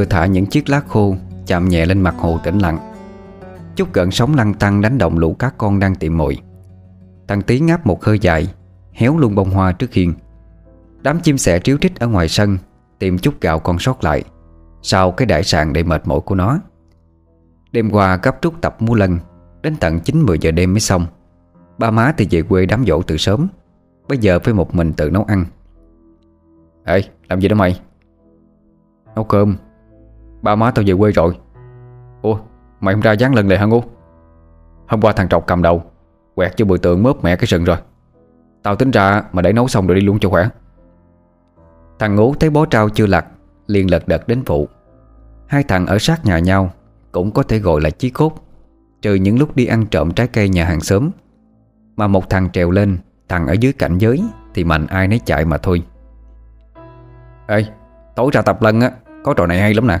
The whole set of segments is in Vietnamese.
Vừa thả những chiếc lá khô, Chạm nhẹ lên mặt hồ tĩnh lặng. Chút gần sóng lăn tăng đánh động lũ cá con đang tìm mồi. Thằng Tí ngáp một hơi dài, Héo luôn bông hoa trước hiên. Đám chim sẻ tríu trích ở ngoài sân, Tìm chút gạo còn sót lại, Sau cái đại sàn đầy mệt mỏi của nó. Đêm qua gấp rút tập múa lân, Đến tận 9-10 giờ đêm mới xong. Ba má thì về quê đám dỗ từ sớm, Bây giờ phải một mình tự nấu ăn. Ê, làm gì đó mày? Nấu cơm. Ba má tao về quê rồi. Ủa mày không ra dán lần này hả Ngô? Hôm qua thằng Trọc cầm đầu, Quẹt cho bự tượng mớp mẹ cái sừng rồi. Tao tính ra mà để nấu xong rồi đi luôn cho khỏe. Thằng Ngố thấy bó trao chưa lặt liền lật đật đến phụ. Hai thằng ở sát nhà nhau Cũng có thể gọi là chí cốt, Trừ những lúc đi ăn trộm trái cây nhà hàng xóm. Mà một thằng trèo lên, Thằng ở dưới cảnh giới Thì mạnh ai nấy chạy mà thôi. Ê, Tối ra tập lân á, Có trò này hay lắm nè.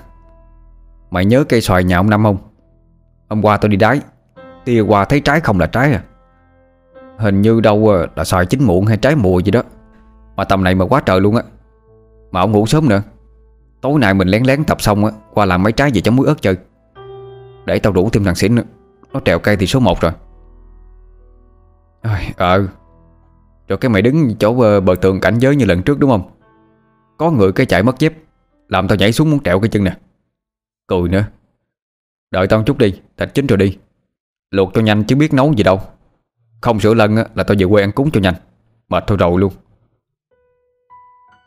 Mày nhớ cây xoài nhà ông Năm không? Hôm qua tôi đi đái Tia qua thấy trái không là trái à. Hình như đâu ờ, là xoài chín muộn hay trái mùa gì đó. Mà tầm này mà quá trời luôn á. Mà ông ngủ sớm nữa. Tối nay mình lén lén tập xong á Qua làm mấy trái về chấm muối ớt chơi. Để tao rủ thêm thằng xỉn nữa. Nó trèo cây thì số 1 rồi. Ờ. Rồi cái mày đứng chỗ bờ, bờ tường cảnh giới như lần trước đúng không? Có người cái chạy mất dép Làm tao nhảy xuống muốn trèo cái chân nè. Cười nữa. Đợi tao chút đi Thịt chín rồi đi. Luộc cho nhanh chứ biết nấu gì đâu. Không sửa lần là tao về quê ăn cúng cho nhanh. Mệt thôi rồi luôn.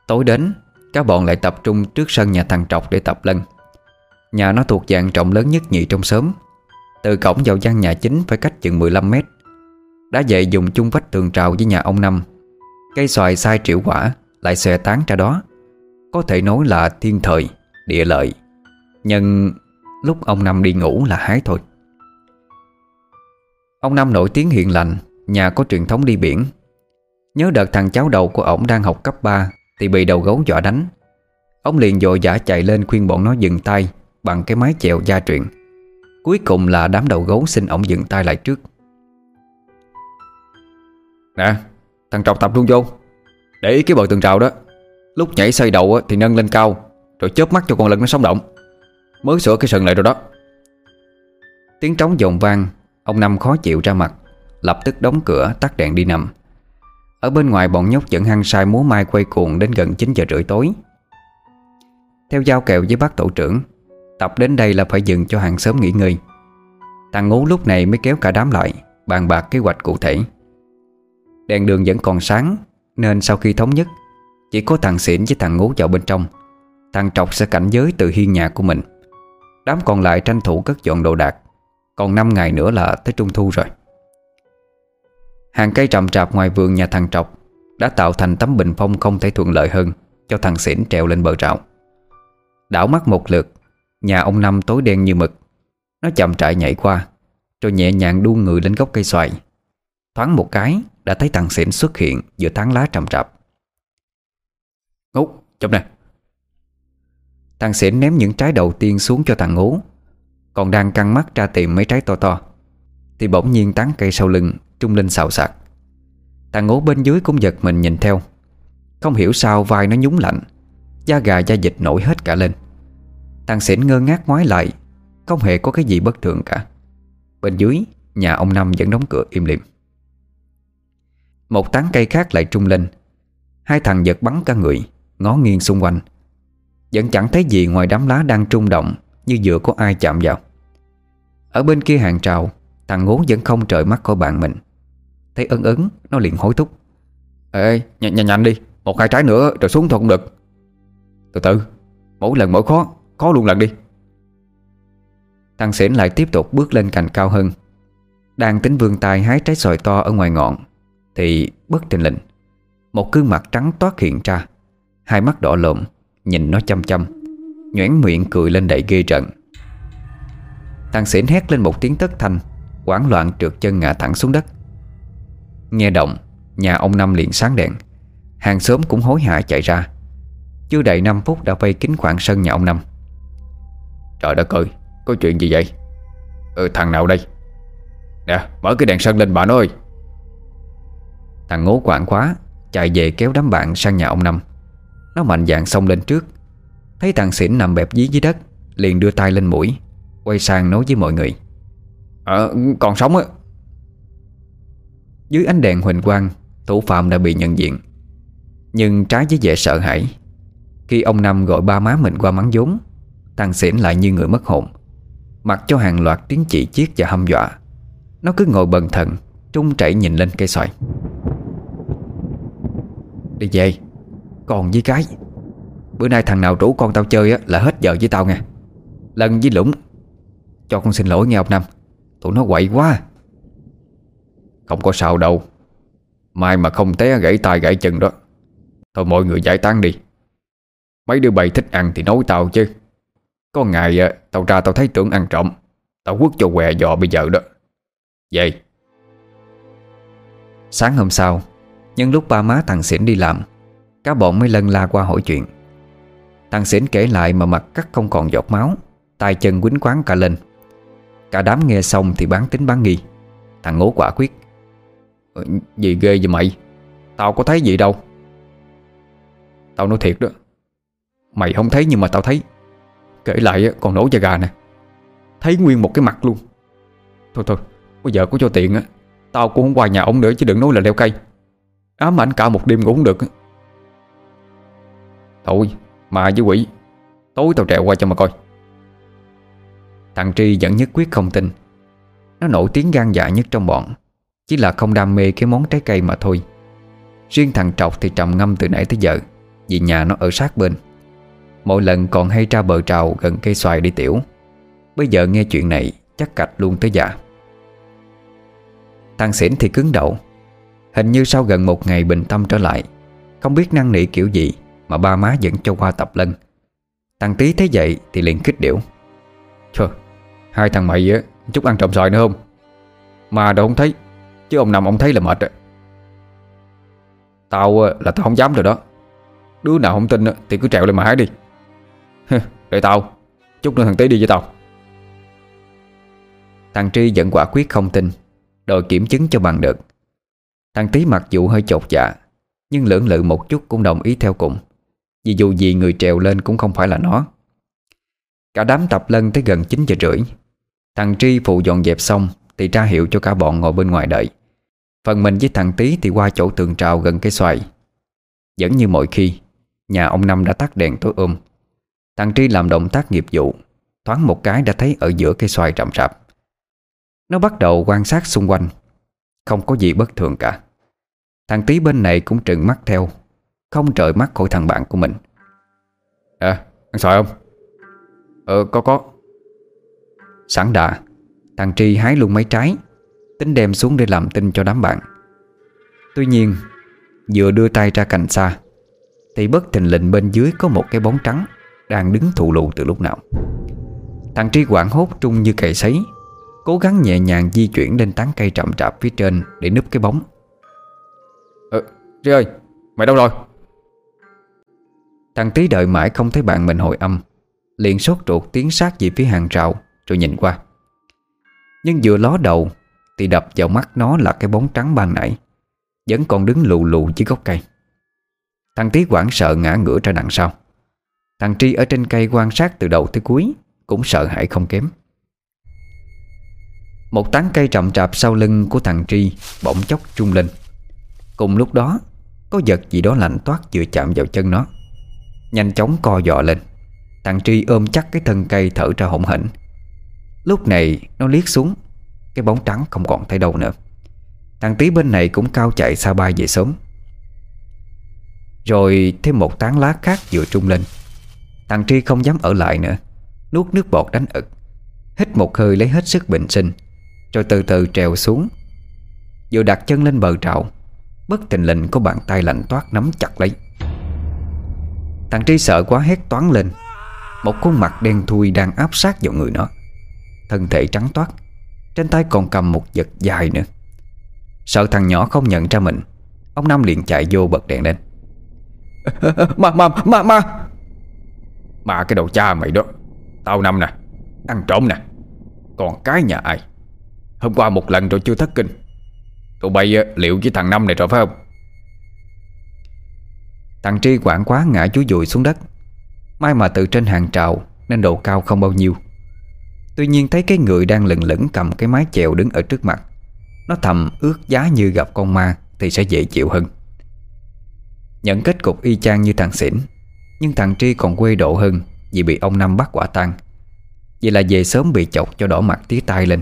Tối đến Các bọn lại tập trung trước sân nhà thằng Trọc để tập lân. Nhà nó thuộc dạng trọng lớn nhất nhị trong xóm. Từ cổng vào gian nhà chính phải cách chừng 15 mét. Đã vậy dùng chung vách tường trào với nhà ông Năm. Cây xoài sai triệu quả Lại xòe tán ra đó. Có thể nói là thiên thời, địa lợi. Nhưng lúc ông Năm đi ngủ là hái thôi. Ông Năm nổi tiếng hiền lành, Nhà có truyền thống đi biển. Nhớ đợt thằng cháu đầu của ổng đang học cấp 3 Thì bị đầu gấu dọa đánh. Ông liền dội dã chạy lên khuyên bọn nó dừng tay Bằng cái mái chèo gia truyền. Cuối cùng là đám đầu gấu xin ổng dừng tay lại trước. Nè, Thằng Trọc tập luôn vô. Để ý cái bờ tường rào đó. Lúc nhảy xoay đầu thì nâng lên cao, Rồi chớp mắt cho con lân nó sống động. Mới sửa cái sừng lại rồi đó. Tiếng trống dồn vang, Ông Năm khó chịu ra mặt, Lập tức đóng cửa, tắt đèn đi nằm. Ở bên ngoài bọn nhóc vẫn hăng sai múa mai quay cuồng Đến gần 9 giờ rưỡi tối. Theo giao kèo với bác tổ trưởng, Tập đến đây là phải dừng cho hàng xóm nghỉ ngơi. Thằng ngố lúc này mới kéo cả đám lại, Bàn bạc kế hoạch cụ thể. Đèn đường vẫn còn sáng, Nên sau khi thống nhất, Chỉ có thằng xỉn với thằng ngố vào bên trong. Thằng trọc sẽ cảnh giới từ hiên nhà của mình. Đám còn lại tranh thủ cất dọn đồ đạc. Còn 5 ngày nữa là tới trung thu rồi. Hàng cây trầm trạp ngoài vườn nhà thằng Trọc Đã tạo thành tấm bình phong không thể thuận lợi hơn Cho thằng xỉn trèo lên bờ rào. Đảo mắt một lượt Nhà ông Năm tối đen như mực. Nó chậm trại nhảy qua Rồi nhẹ nhàng đu người lên gốc cây xoài. Thoáng một cái Đã thấy thằng xỉn xuất hiện giữa tán lá trầm trạp Ngút, chụp nè. Thằng xỉn ném những trái đầu tiên xuống cho thằng ngố Còn đang căng mắt ra tìm mấy trái to to. Thì bỗng nhiên tán cây sau lưng, Trung lên xào sạc Thằng ngố bên dưới cũng giật mình nhìn theo. Không hiểu sao vai nó nhúng lạnh, Da gà da dịch nổi hết cả lên. Thằng xỉn ngơ ngác ngoái lại, Không hề có cái gì bất thường cả. Bên dưới, Nhà ông Năm vẫn đóng cửa im lìm. Một tán cây khác lại trung lên. Hai thằng giật bắn cả người, Ngó nghiêng xung quanh. Vẫn chẳng thấy gì ngoài đám lá đang trung động Như vừa có ai chạm vào. Ở bên kia hàng trào Thằng ngố vẫn không trời mắt coi bạn mình. Thấy ấn ấn, Nó liền hối thúc. Ê nhanh nhanh nhanh đi, Một hai trái nữa, rồi xuống thôi cũng được. Từ từ, Mỗi lần mỗi khó Khó luôn lần đi. Thằng xỉn lại tiếp tục bước lên cành cao hơn. Đang tính vươn tay hái trái sòi to ở ngoài ngọn, Thì bất tình lình, Một gương mặt trắng toát hiện ra. Hai mắt đỏ lộm Nhìn nó chăm chăm. Nhoãn miệng cười lên đầy ghê trận Thằng xỉn hét lên một tiếng tất thanh Quảng loạn trượt chân ngã thẳng xuống đất. Nghe động, Nhà ông Năm liền sáng đèn. Hàng xóm cũng hối hả chạy ra. Chưa đầy 5 phút đã vây kín khoảng sân nhà ông Năm. Trời đất ơi, Có chuyện gì vậy? Ừ thằng nào đây? Nè, mở cái đèn sân lên bà ơi Thằng ngố quảng quá, Chạy về kéo đám bạn sang nhà ông Năm. Nó mạnh dạn xông lên trước. Thấy thằng xỉn nằm bẹp dí dưới đất, Liền đưa tay lên mũi, Quay sang nói với mọi người. Ờ còn sống á. Dưới ánh đèn huỳnh quang, Thủ phạm đã bị nhận diện. Nhưng trái với vẻ sợ hãi, Khi ông Năm gọi ba má mình qua mắng vốn, Thằng xỉn lại như người mất hồn, Mặc cho hàng loạt tiếng chỉ chiết và hâm dọa. Nó cứ ngồi bần thần, Trung chảy nhìn lên cây xoài. Đi về. Còn với cái Bữa nay thằng nào rủ con tao chơi á, là hết giờ với tao nghe. Lần với lũng Cho con xin lỗi nghe ông Năm Tụi nó quậy quá. Không có sao đâu Mai mà không té gãy tay gãy chân đó Thôi mọi người giải tán đi. Mấy đứa bày thích ăn thì nói tao chứ. Có ngày tao ra tao thấy tưởng ăn trộm Tao quất cho què dò bây giờ đó. Vậy Sáng hôm sau Nhân lúc ba má thằng xỉn đi làm Cả bọn mới lân la qua hỏi chuyện. Thằng xỉn kể lại mà mặt cắt không còn giọt máu, tay chân quýnh quán cả lên. Cả đám nghe xong thì bán tính bán nghi. Thằng ngố quả quyết ờ, Gì ghê vậy mày? Tao có thấy gì đâu. Tao nói thiệt đó, Mày không thấy nhưng mà tao thấy. Kể lại còn nổ da gà nè. Thấy nguyên một cái mặt luôn. Thôi thôi, Bây giờ có cho tiện á, Tao cũng không qua nhà ông nữa chứ đừng nói là leo cây. Ám ảnh cả một đêm ngủ không được Thôi, mà với quỷ, Tối tao trèo qua cho mà coi. Thằng Tri vẫn nhất quyết không tin. Nó nổi tiếng gan dạ nhất trong bọn, Chỉ là không đam mê cái món trái cây mà thôi. Riêng thằng Trọc thì trầm ngâm từ nãy tới giờ, Vì nhà nó ở sát bên. Mỗi lần còn hay ra bờ trào gần cây xoài đi tiểu. Bây giờ nghe chuyện này, Chắc cạch luôn tới dạ Thằng xỉn thì cứng đầu. Hình như sau gần một ngày bình tâm trở lại, Không biết năng nỉ kiểu gì mà ba má dẫn cho qua tập lân. Thằng tí thấy vậy thì liền kích điệu Trời, Hai thằng mày á, Chút ăn trộm xoài nữa không? Mà đâu không thấy, Chứ ông nằm ông thấy là mệt rồi Tao là tao không dám rồi đó. Đứa nào không tin thì cứ trèo lên mà hái đi. Để tao, Chút nữa thằng tí đi với tao. Thằng Tri vẫn quả quyết không tin, Đòi kiểm chứng cho bằng được. Thằng Tí mặc dù hơi chột dạ Nhưng lưỡng lự một chút cũng đồng ý theo cùng. Vì dù gì người trèo lên cũng không phải là nó. Cả đám tập lân tới gần 9 giờ rưỡi. Thằng Tri phụ dọn dẹp xong Thì ra hiệu cho cả bọn ngồi bên ngoài đợi. Phần mình với thằng tý thì qua chỗ tường trào gần cái xoài. Vẫn như mọi khi, Nhà ông Năm đã tắt đèn tối ôm. Thằng Tri làm động tác nghiệp vụ, Thoáng một cái đã thấy ở giữa cây xoài rậm rạp. Nó bắt đầu quan sát xung quanh, Không có gì bất thường cả. Thằng tý bên này cũng trừng mắt theo. Không trời mắt khỏi thằng bạn của mình. À, ăn xoài không? Ờ, có có. Sẵn đà Thằng Tri hái luôn mấy trái Tính đem xuống để làm tin cho đám bạn. Tuy nhiên Vừa đưa tay ra cành xa Thì bất thình lình bên dưới có một cái bóng trắng Đang đứng thụ lù từ lúc nào. Thằng Tri quảng hốt trung như cày sấy Cố gắng nhẹ nhàng di chuyển lên tán cây trậm trạp phía trên Để núp cái bóng. Ờ, Tri ơi, mày đâu rồi? Thằng Tí đợi mãi không thấy bạn mình hồi âm. Liền sốt ruột tiến sát về phía hàng rào, Rồi nhìn qua. Nhưng vừa ló đầu, Thì đập vào mắt nó là cái bóng trắng ban nãy. Vẫn còn đứng lù lù dưới gốc cây. Thằng Tí quảng sợ ngã ngửa ra đằng sau. Thằng Tri ở trên cây quan sát từ đầu tới cuối, Cũng sợ hãi không kém. Một tán cây trầm trạp sau lưng của thằng Tri Bỗng chốc trung lên. Cùng lúc đó, Có vật gì đó lạnh toát vừa chạm vào chân nó. Nhanh chóng co dọ lên. Thằng Tri ôm chắc cái thân cây thở ra hổn hển. Lúc này, nó liếc xuống, Cái bóng trắng không còn thấy đâu nữa. Thằng Tí bên này cũng cao chạy xa bay về sớm. Rồi thêm một tán lá khác vừa trung lên. Thằng Tri không dám ở lại nữa, Nuốt nước bọt đánh ực. Hít một hơi lấy hết sức bình sinh, Rồi từ từ trèo xuống. Vừa đặt chân lên bờ trạo Bất tình lình có bàn tay lạnh toát nắm chặt lấy. Thằng Tri sợ quá hét toán lên. Một khuôn mặt đen thui đang áp sát vào người nó. Thân thể trắng toát Trên tay còn cầm một vật dài nữa. Sợ thằng nhỏ không nhận ra mình Ông Năm liền chạy vô bật đèn lên. Ma ma ma ma Ma cái đầu cha mày đó Tao Năm nè Ăn trộm nè. Còn cái nhà ai? Hôm qua một lần rồi chưa thất kinh. Tụi bay liệu với thằng Năm này rồi phải không Thằng Tri quảng quá ngã chú dùi xuống đất. May mà từ trên hàng trào Nên độ cao không bao nhiêu. Tuy nhiên thấy cái người đang lừng lững cầm cái mái chèo đứng ở trước mặt, Nó thầm ước giá như gặp con ma Thì sẽ dễ chịu hơn. Nhận kết cục y chang như thằng xỉn, Nhưng thằng Tri còn quê độ hơn Vì bị ông Năm bắt quả tang. Vậy là về sớm bị chọc cho đỏ mặt tía tai lên.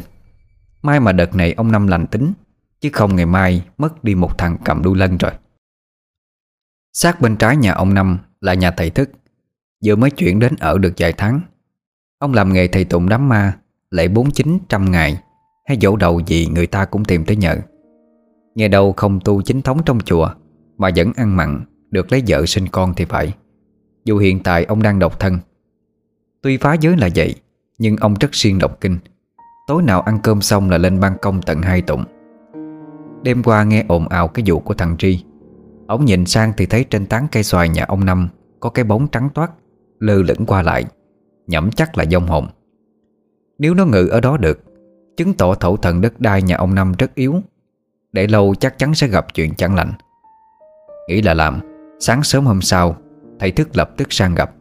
Mai mà đợt này ông Năm lành tính, Chứ không ngày mai mất đi một thằng cầm đu lân rồi. Sát bên trái nhà ông Năm là nhà thầy thức. Vừa mới chuyển đến ở được vài tháng. Ông làm nghề thầy tụng đám ma, Lễ bốn chín trăm ngày, Hay dỗ đầu gì người ta cũng tìm tới nhờ. Nghe đâu không tu chính thống trong chùa, Mà vẫn ăn mặn, Được lấy vợ sinh con thì phải. Dù hiện tại ông đang độc thân. Tuy phá giới là vậy, Nhưng ông rất siêng đọc kinh. Tối nào ăn cơm xong là lên ban công tận hai tụng. Đêm qua nghe ồn ào cái vụ của thằng Tri. Ông nhìn sang thì thấy trên tán cây xoài nhà ông Năm Có cái bóng trắng toát, Lơ lửng qua lại, Nhẩm chắc là dông hồn. Nếu nó ngự ở đó được, Chứng tỏ thổ thần đất đai nhà ông Năm rất yếu. Để lâu chắc chắn sẽ gặp chuyện chẳng lành. Nghĩ là làm, Sáng sớm hôm sau, Thầy thức lập tức sang gặp.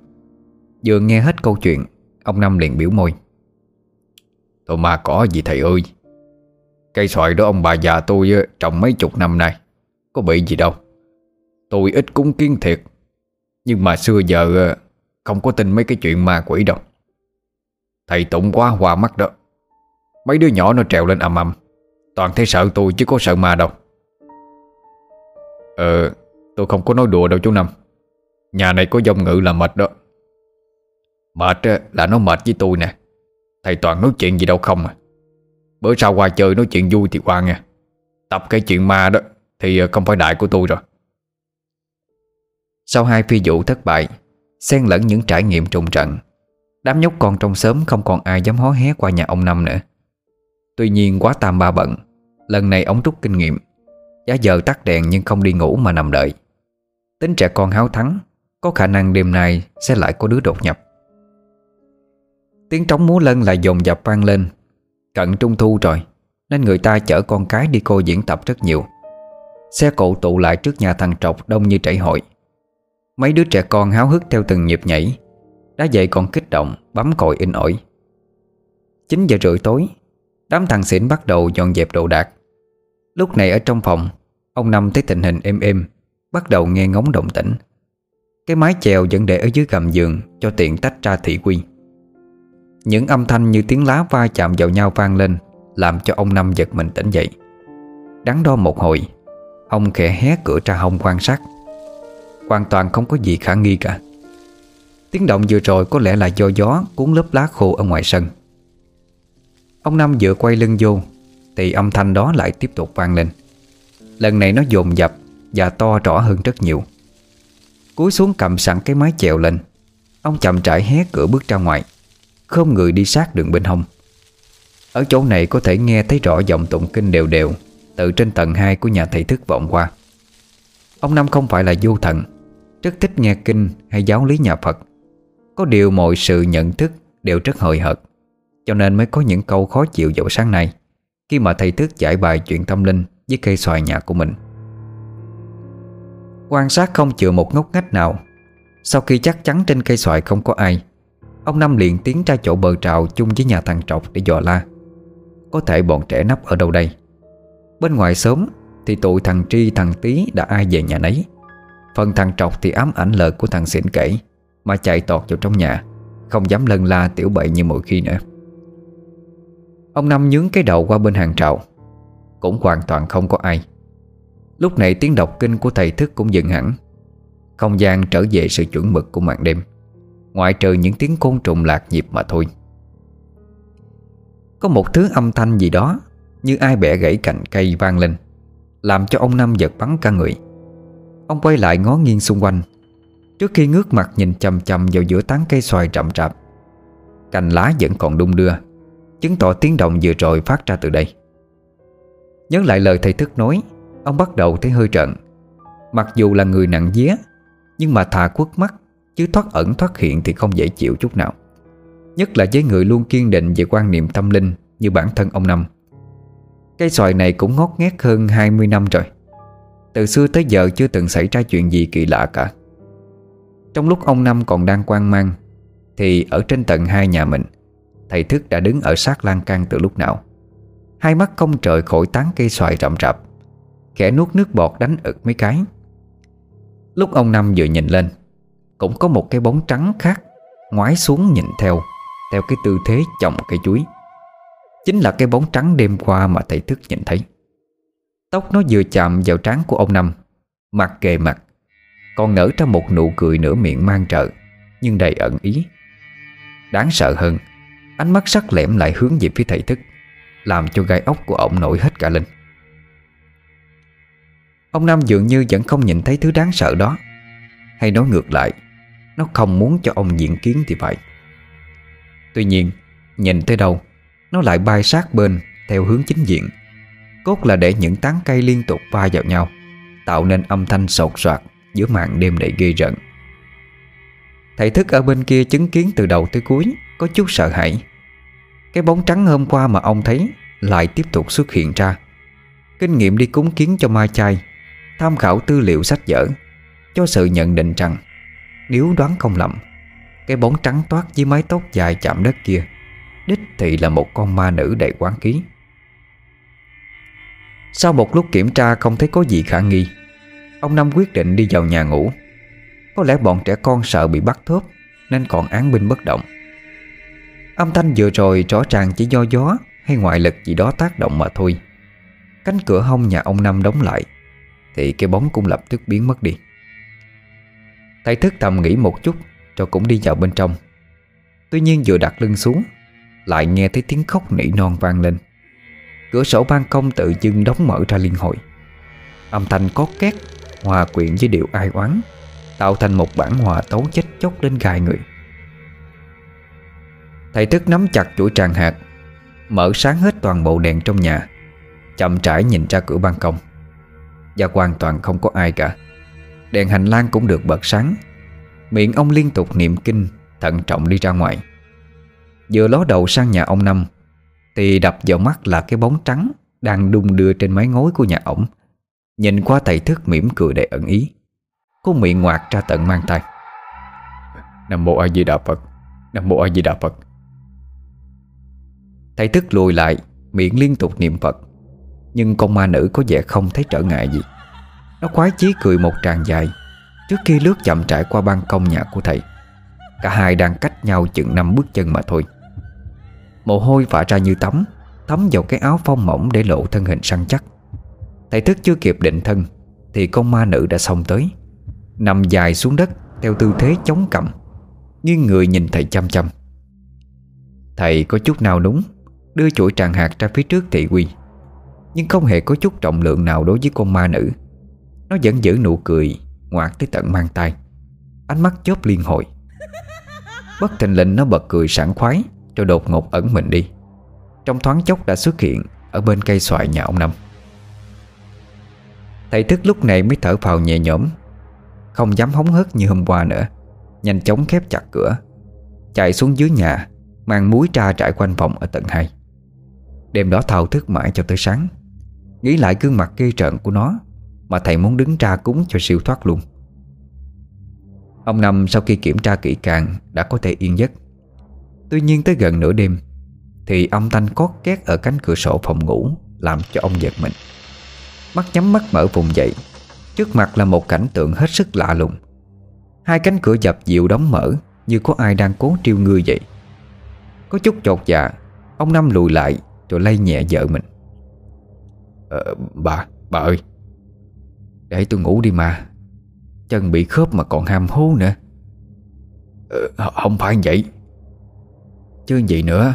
Vừa nghe hết câu chuyện, Ông Năm liền biểu môi. Thôi mà có gì thầy ơi? Cây xoài đó ông bà già tôi trồng mấy chục năm nay, Có bị gì đâu. Tôi ít cúng kiến thiệt. Nhưng mà xưa giờ ờ, Không có tin mấy cái chuyện ma quỷ đâu. Thầy tụng quá hòa mắt đó. Mấy đứa nhỏ nó trèo lên ầm ầm. Toàn thấy sợ tôi chứ có sợ ma đâu. Ờ Tôi không có nói đùa đâu chú Năm. Nhà này có dông ngự là mệt đó. Mệt ờ, là nó mệt với tôi nè. Thầy toàn nói chuyện gì đâu không à. Bữa sau qua chơi nói chuyện vui thì qua nha Tập cái chuyện ma đó Thì ờ, không phải đại của tôi rồi. Sau hai phi vụ thất bại, Xen lẫn những trải nghiệm trùng trận. Đám nhóc con trong xóm không còn ai dám hó hé qua nhà ông Năm nữa. Tuy nhiên quá tam ba bận, Lần này ông rút kinh nghiệm. Giá giờ tắt đèn nhưng không đi ngủ mà nằm đợi. Tính trẻ con háo thắng, Có khả năng đêm nay sẽ lại có đứa đột nhập. Tiếng trống múa lân lại dồn dập vang lên. Cận trung thu rồi, Nên người ta chở con cái đi cô diễn tập rất nhiều. Xe cộ tụ lại trước nhà thằng Trọc đông như chảy hội. Mấy đứa trẻ con háo hức theo từng nhịp nhảy. Đã dậy còn kích động, Bấm còi in ỏi. 9 giờ rưỡi tối, Đám thằng xỉn bắt đầu dọn dẹp đồ đạc. Lúc này ở trong phòng, Ông Năm thấy tình hình êm êm, Bắt đầu nghe ngóng động tĩnh. Cái mái chèo vẫn để ở dưới gầm giường Cho tiện tách ra thị quy. Những âm thanh như tiếng lá va chạm vào nhau vang lên, Làm cho ông Năm giật mình tỉnh dậy. Đắn đo một hồi, Ông khẽ hé cửa ra hông quan sát. Hoàn toàn không có gì khả nghi cả. Tiếng động vừa rồi có lẽ là do gió cuốn lớp lá khô ở ngoài sân. Ông Năm vừa quay lưng vô, Thì âm thanh đó lại tiếp tục vang lên. Lần này nó dồn dập Và to rõ hơn rất nhiều. Cúi xuống cầm sẵn cái mái chèo lên, Ông chậm trải hé cửa bước ra ngoài Không người đi sát đường bên hông. Ở chỗ này có thể nghe thấy rõ giọng tụng kinh đều đều Từ trên tầng 2 của nhà thầy thức vọng qua. Ông Năm không phải là vô thần rất thích nghe kinh hay giáo lý nhà Phật. Có điều mọi sự nhận thức đều rất hời hợt Cho nên mới có những câu khó chịu vào sáng nay, Khi mà thầy thức giải bài chuyện tâm linh Với cây xoài nhà của mình. Quan sát không chừa một ngóc ngách nào. Sau khi chắc chắn trên cây xoài không có ai, Ông Năm liền tiến ra chỗ bờ trào chung với nhà thằng Trọc để dò la. Có thể bọn trẻ nấp ở đâu đây? Bên ngoài sớm Thì tụi thằng Tri thằng Tý đã ai về nhà nấy. Phần thằng Trọc thì ám ảnh lời của thằng xỉn kể, Mà chạy tọt vào trong nhà, Không dám lân la tiểu bậy như mọi khi nữa. Ông Năm nhướng cái đầu qua bên hàng trào, Cũng hoàn toàn không có ai. Lúc này tiếng đọc kinh của thầy thức cũng dừng hẳn. Không gian trở về sự chuẩn mực của màn đêm, Ngoại trừ những tiếng côn trùng lạc nhịp mà thôi. Có một thứ âm thanh gì đó Như ai bẻ gãy cành cây vang lên, Làm cho ông Năm giật bắn cả người. Ông quay lại ngó nghiêng xung quanh. Trước khi ngước mặt nhìn chầm chầm vào giữa tán cây xoài rậm rạp, Cành lá vẫn còn đung đưa, Chứng tỏ tiếng động vừa rồi phát ra từ đây. Nhớ lại lời thầy thức nói, Ông bắt đầu thấy hơi trận Mặc dù là người nặng vía, Nhưng mà thà quất mắt, Chứ thoát ẩn thoát hiện thì không dễ chịu chút nào. Nhất là với người luôn kiên định Về quan niệm tâm linh Như bản thân ông Năm. Cây xoài này cũng ngót nghét hơn 20 năm rồi. Từ xưa tới giờ chưa từng xảy ra chuyện gì kỳ lạ cả. Trong lúc ông Năm còn đang quan mang, Thì ở trên tầng hai nhà mình, Thầy Thức đã đứng ở sát lan can từ lúc nào. Hai mắt công trời khỏi tán cây xoài rậm rạp, Khẽ nuốt nước bọt đánh ực mấy cái. Lúc ông Năm vừa nhìn lên, Cũng có một cái bóng trắng khác Ngoái xuống nhìn theo Theo cái tư thế chồng cây chuối. Chính là cái bóng trắng đêm qua mà thầy thức nhìn thấy. Tóc nó vừa chạm vào trán của ông Năm. Mặt kề mặt. Còn nở ra một nụ cười nửa miệng mang trợ. Nhưng đầy ẩn ý. Đáng sợ hơn, Ánh mắt sắc lẻm lại hướng về phía thầy thức, Làm cho gai ốc của ông nổi hết cả lên. Ông Năm dường như vẫn không nhìn thấy thứ đáng sợ đó. Hay nói ngược lại, Nó không muốn cho ông diện kiến thì phải. Tuy nhiên, Nhìn tới đâu, Nó lại bay sát bên Theo hướng chính diện. Cốt là để những tán cây liên tục va vào nhau, Tạo nên âm thanh sột soạt Giữa màn đêm đầy ghê rợn. Thầy thức ở bên kia chứng kiến từ đầu tới cuối, Có chút sợ hãi. Cái bóng trắng hôm qua mà ông thấy Lại tiếp tục xuất hiện ra. Kinh nghiệm đi cúng kiến cho ma Chai, Tham khảo tư liệu sách vở, Cho sự nhận định rằng Nếu đoán không lầm, Cái bóng trắng toát với mái tóc dài chạm đất kia, Đích thị là một con ma nữ đầy quán ký sau một lúc kiểm tra không thấy có gì khả nghi, Ông Năm quyết định đi vào nhà ngủ. Có lẽ bọn trẻ con sợ bị bắt thớp, Nên còn án binh bất động. Âm thanh vừa rồi rõ ràng chỉ do gió Hay ngoại lực gì đó tác động mà thôi. Cánh cửa hông nhà ông Năm đóng lại, Thì cái bóng cũng lập tức biến mất đi. Thầy thức thầm nghĩ một chút, Rồi cũng đi vào bên trong. Tuy nhiên vừa đặt lưng xuống, Lại nghe thấy tiếng khóc nỉ non vang lên. Cửa sổ ban công tự dưng đóng mở ra liên hồi. Âm thanh có két, Hòa quyện với điệu ai oán, Tạo thành một bản hòa tấu chết chóc đến gai người. Thầy thức nắm chặt chuỗi tràng hạt, Mở sáng hết toàn bộ đèn trong nhà, Chậm trải nhìn ra cửa ban công. Và hoàn toàn không có ai cả. Đèn hành lang cũng được bật sáng. Miệng ông liên tục niệm kinh, Thận trọng đi ra ngoài. Vừa ló đầu sang nhà ông Năm thì đập vào mắt là cái bóng trắng Đang đung đưa trên mái ngói của nhà ổng. Nhìn qua thầy thức mỉm cười đầy ẩn ý. Cô miệng ngoạc ra tận mang tay. Nam Mô A Di Đà Phật Nam Mô A Di Đà Phật. Thầy thức lùi lại Miệng liên tục niệm Phật. Nhưng con ma nữ có vẻ không thấy trở ngại gì. Nó khoái chí cười một tràng dài Trước khi lướt chậm trải qua ban công nhà của thầy. Cả hai đang cách nhau chừng năm bước chân mà thôi Mồ hôi vã ra như tắm Thấm vào cái áo phong mỏng để lộ thân hình săn chắc. Thầy thức chưa kịp định thân, Thì con ma nữ đã xông tới, Nằm dài xuống đất Theo tư thế chống cầm Nghiêng người nhìn thầy chăm chăm. Thầy có chút nào đúng Đưa chuỗi tràng hạt ra phía trước thị quy Nhưng không hề có chút trọng lượng nào đối với con ma nữ. Nó vẫn giữ nụ cười Ngoạc tới tận mang tay Ánh mắt chớp liên hồi. Bất thình lình nó bật cười sảng khoái rồi đột ngột ẩn mình đi. Trong thoáng chốc đã xuất hiện Ở bên cây xoài nhà ông Năm. Thầy thức lúc này mới thở phào nhẹ nhõm, Không dám hóng hớt như hôm qua nữa, Nhanh chóng khép chặt cửa, Chạy xuống dưới nhà, Mang muối tra trải quanh phòng ở tầng 2 Đêm đó thao thức mãi cho tới sáng, Nghĩ lại gương mặt ghê trận của nó Mà thầy muốn đứng ra cúng cho siêu thoát luôn. Ông Năm sau khi kiểm tra kỹ càng Đã có thể yên giấc. Tuy nhiên tới gần nửa đêm Thì âm thanh cót két ở cánh cửa sổ phòng ngủ Làm cho ông giật mình. Mắt nhắm mắt mở vùng dậy Trước mặt là một cảnh tượng hết sức lạ lùng. Hai cánh cửa dập dịu đóng mở Như có ai đang cố triêu ngươi vậy. Có chút chột dạ Ông Năm lùi lại rồi lay nhẹ vợ mình. Ờ, Bà, bà ơi. Để tôi ngủ đi mà. Chân bị khớp mà còn ham hố nữa. Ờ, Không phải vậy Chứ gì nữa.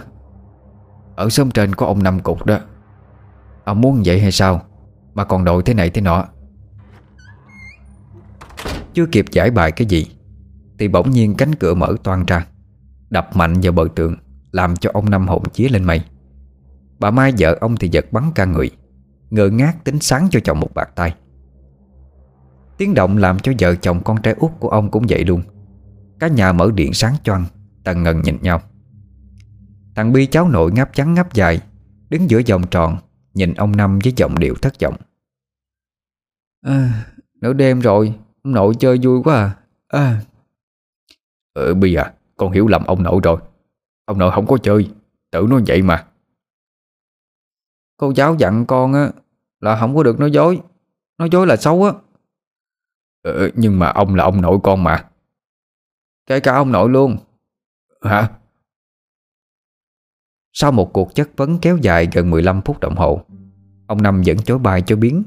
Ở sớm trên có ông Năm cục đó. Ông muốn vậy hay sao? Mà còn đội thế này thế nọ. Chưa kịp giải bài cái gì, Thì bỗng nhiên cánh cửa mở toan ra, Đập mạnh vào bờ tường, Làm cho ông Năm hồn chía lên mây. Bà Mai vợ ông thì giật bắn ca người, Ngơ ngác tính sáng cho chồng một bạc tay. Tiếng động làm cho vợ chồng con trai út của ông cũng vậy luôn. Cả nhà mở điện sáng choang Tần ngần nhìn nhau. Thằng Bi cháu nội ngáp trắng ngáp dài Đứng giữa vòng tròn Nhìn ông Năm với giọng điệu thất vọng. À, Nửa đêm rồi Ông nội chơi vui quá à, à. Ừ bây giờ con hiểu lầm ông nội rồi. Ông nội không có chơi Tự nó vậy mà. Cô giáo dặn con á Là không có được nói dối. Nói dối là xấu á. Ừ, Nhưng mà ông là ông nội con mà. Kể cả ông nội luôn. Hả sau một cuộc chất vấn kéo dài gần 15 phút đồng hồ. Ông Năm vẫn chối bài cho biến,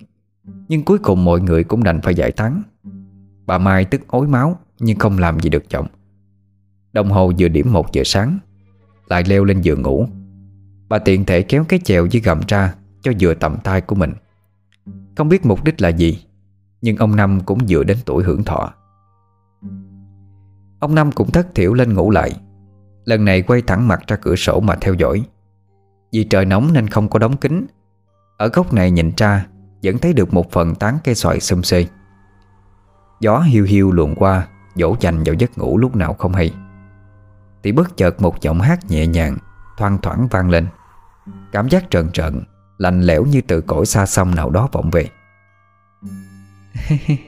Nhưng cuối cùng mọi người cũng đành phải giải tán. Bà Mai tức ối máu, Nhưng không làm gì được chồng. Đồng hồ vừa điểm một giờ sáng, Lại leo lên giường ngủ. Bà tiện thể kéo cái chèo dưới gầm ra Cho vừa tầm tay của mình. Không biết mục đích là gì, Nhưng ông Năm cũng vừa đến tuổi hưởng thọ. Ông Năm cũng thất thiểu lên ngủ lại. Lần này quay thẳng mặt ra cửa sổ mà theo dõi. Vì trời nóng nên không có đóng kính Ở góc này nhìn ra, Vẫn thấy được một phần tán cây xoài xum xê. Gió hiu hiu luồn qua, Dỗ dành vào giấc ngủ lúc nào không hay. Thì bất chợt một giọng hát nhẹ nhàng, Thoang thoảng vang lên. Cảm giác trợn trợn, Lạnh lẽo như từ cõi xa xăm nào đó vọng về.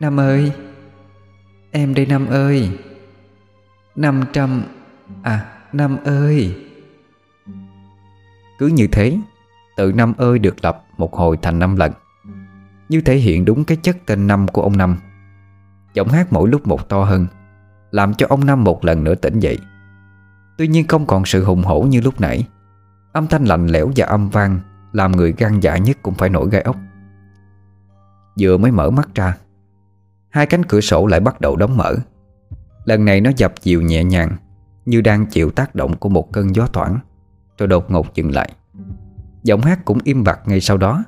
Năm ơi, Em đây Năm ơi. Năm trăm À Năm ơi. Cứ như thế, Tự Năm ơi được lập một hồi thành năm lần. Như thể hiện đúng cái chất tên Năm của ông Năm Giọng hát mỗi lúc một to hơn, Làm cho ông Năm một lần nữa tỉnh dậy. Tuy nhiên không còn sự hùng hổ như lúc nãy. Âm thanh lạnh lẽo và âm vang Làm người gan dạ nhất cũng phải nổi gai ốc. Vừa mới mở mắt ra, Hai cánh cửa sổ lại bắt đầu đóng mở. Lần này nó dập dịu nhẹ nhàng như đang chịu tác động của một cơn gió thoảng. Rồi đột ngột dừng lại. Giọng hát cũng im bặt ngay sau đó.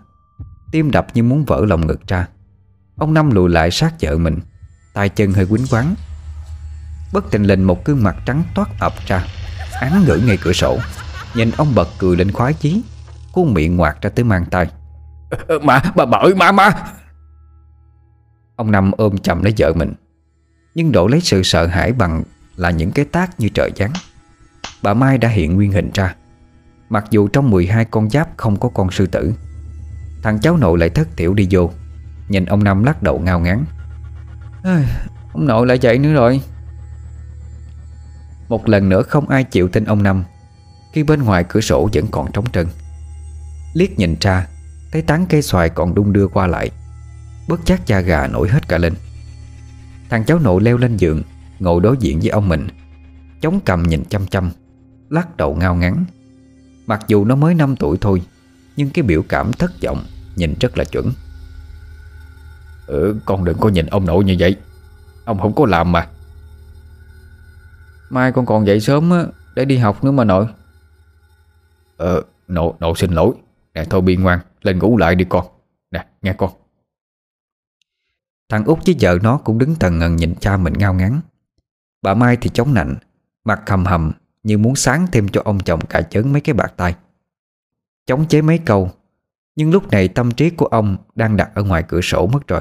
Tim đập như muốn vỡ lòng ngực ra. Ông Năm lùi lại sát vợ mình. Tay chân hơi quýnh quán Bất tình lình một gương mặt trắng toát ập ra Án ngữ ngay cửa sổ. Nhìn ông bật cười lên khoái chí Cuốn miệng ngoạc ra tới mang tay Mà, bà, ơi, mà, mà. Ông Năm ôm chầm lấy vợ mình Nhưng đổ lấy sự sợ hãi bằng là những cái tác như trời giáng. Bà Mai đã hiện nguyên hình ra. Mặc dù trong 12 con giáp không có con sư tử, Thằng cháu nội lại thất tiểu đi vô, Nhìn ông Năm lắc đầu ngao ngán. Ông nội lại chạy nữa rồi. Một lần nữa không ai chịu tin ông Năm Khi bên ngoài cửa sổ vẫn còn trống trơn. Liếc nhìn ra, Thấy tán cây xoài còn đung đưa qua lại. Bất giác da gà nổi hết cả lên. Thằng cháu nội leo lên giường Ngồi đối diện với ông mình. Chống cầm nhìn chăm chăm Lắc đầu ngao ngắn. Mặc dù nó mới 5 tuổi thôi Nhưng cái biểu cảm thất vọng Nhìn rất là chuẩn. Ừ con đừng có nhìn ông nội như vậy. Ông không có làm mà. Mai con còn dậy sớm á Để đi học nữa mà nội. Ờ nội, nội xin lỗi. Nè thôi biên ngoan Lên ngủ lại đi con. Nè nghe con. Thằng út với vợ nó cũng đứng tần ngần nhìn cha mình ngao ngắn. Bà Mai thì chống nạnh, Mặt hầm hầm Như muốn sáng thêm cho ông chồng cả chớn mấy cái bạc tay Chống chế mấy câu, Nhưng lúc này tâm trí của ông Đang đặt ở ngoài cửa sổ mất rồi.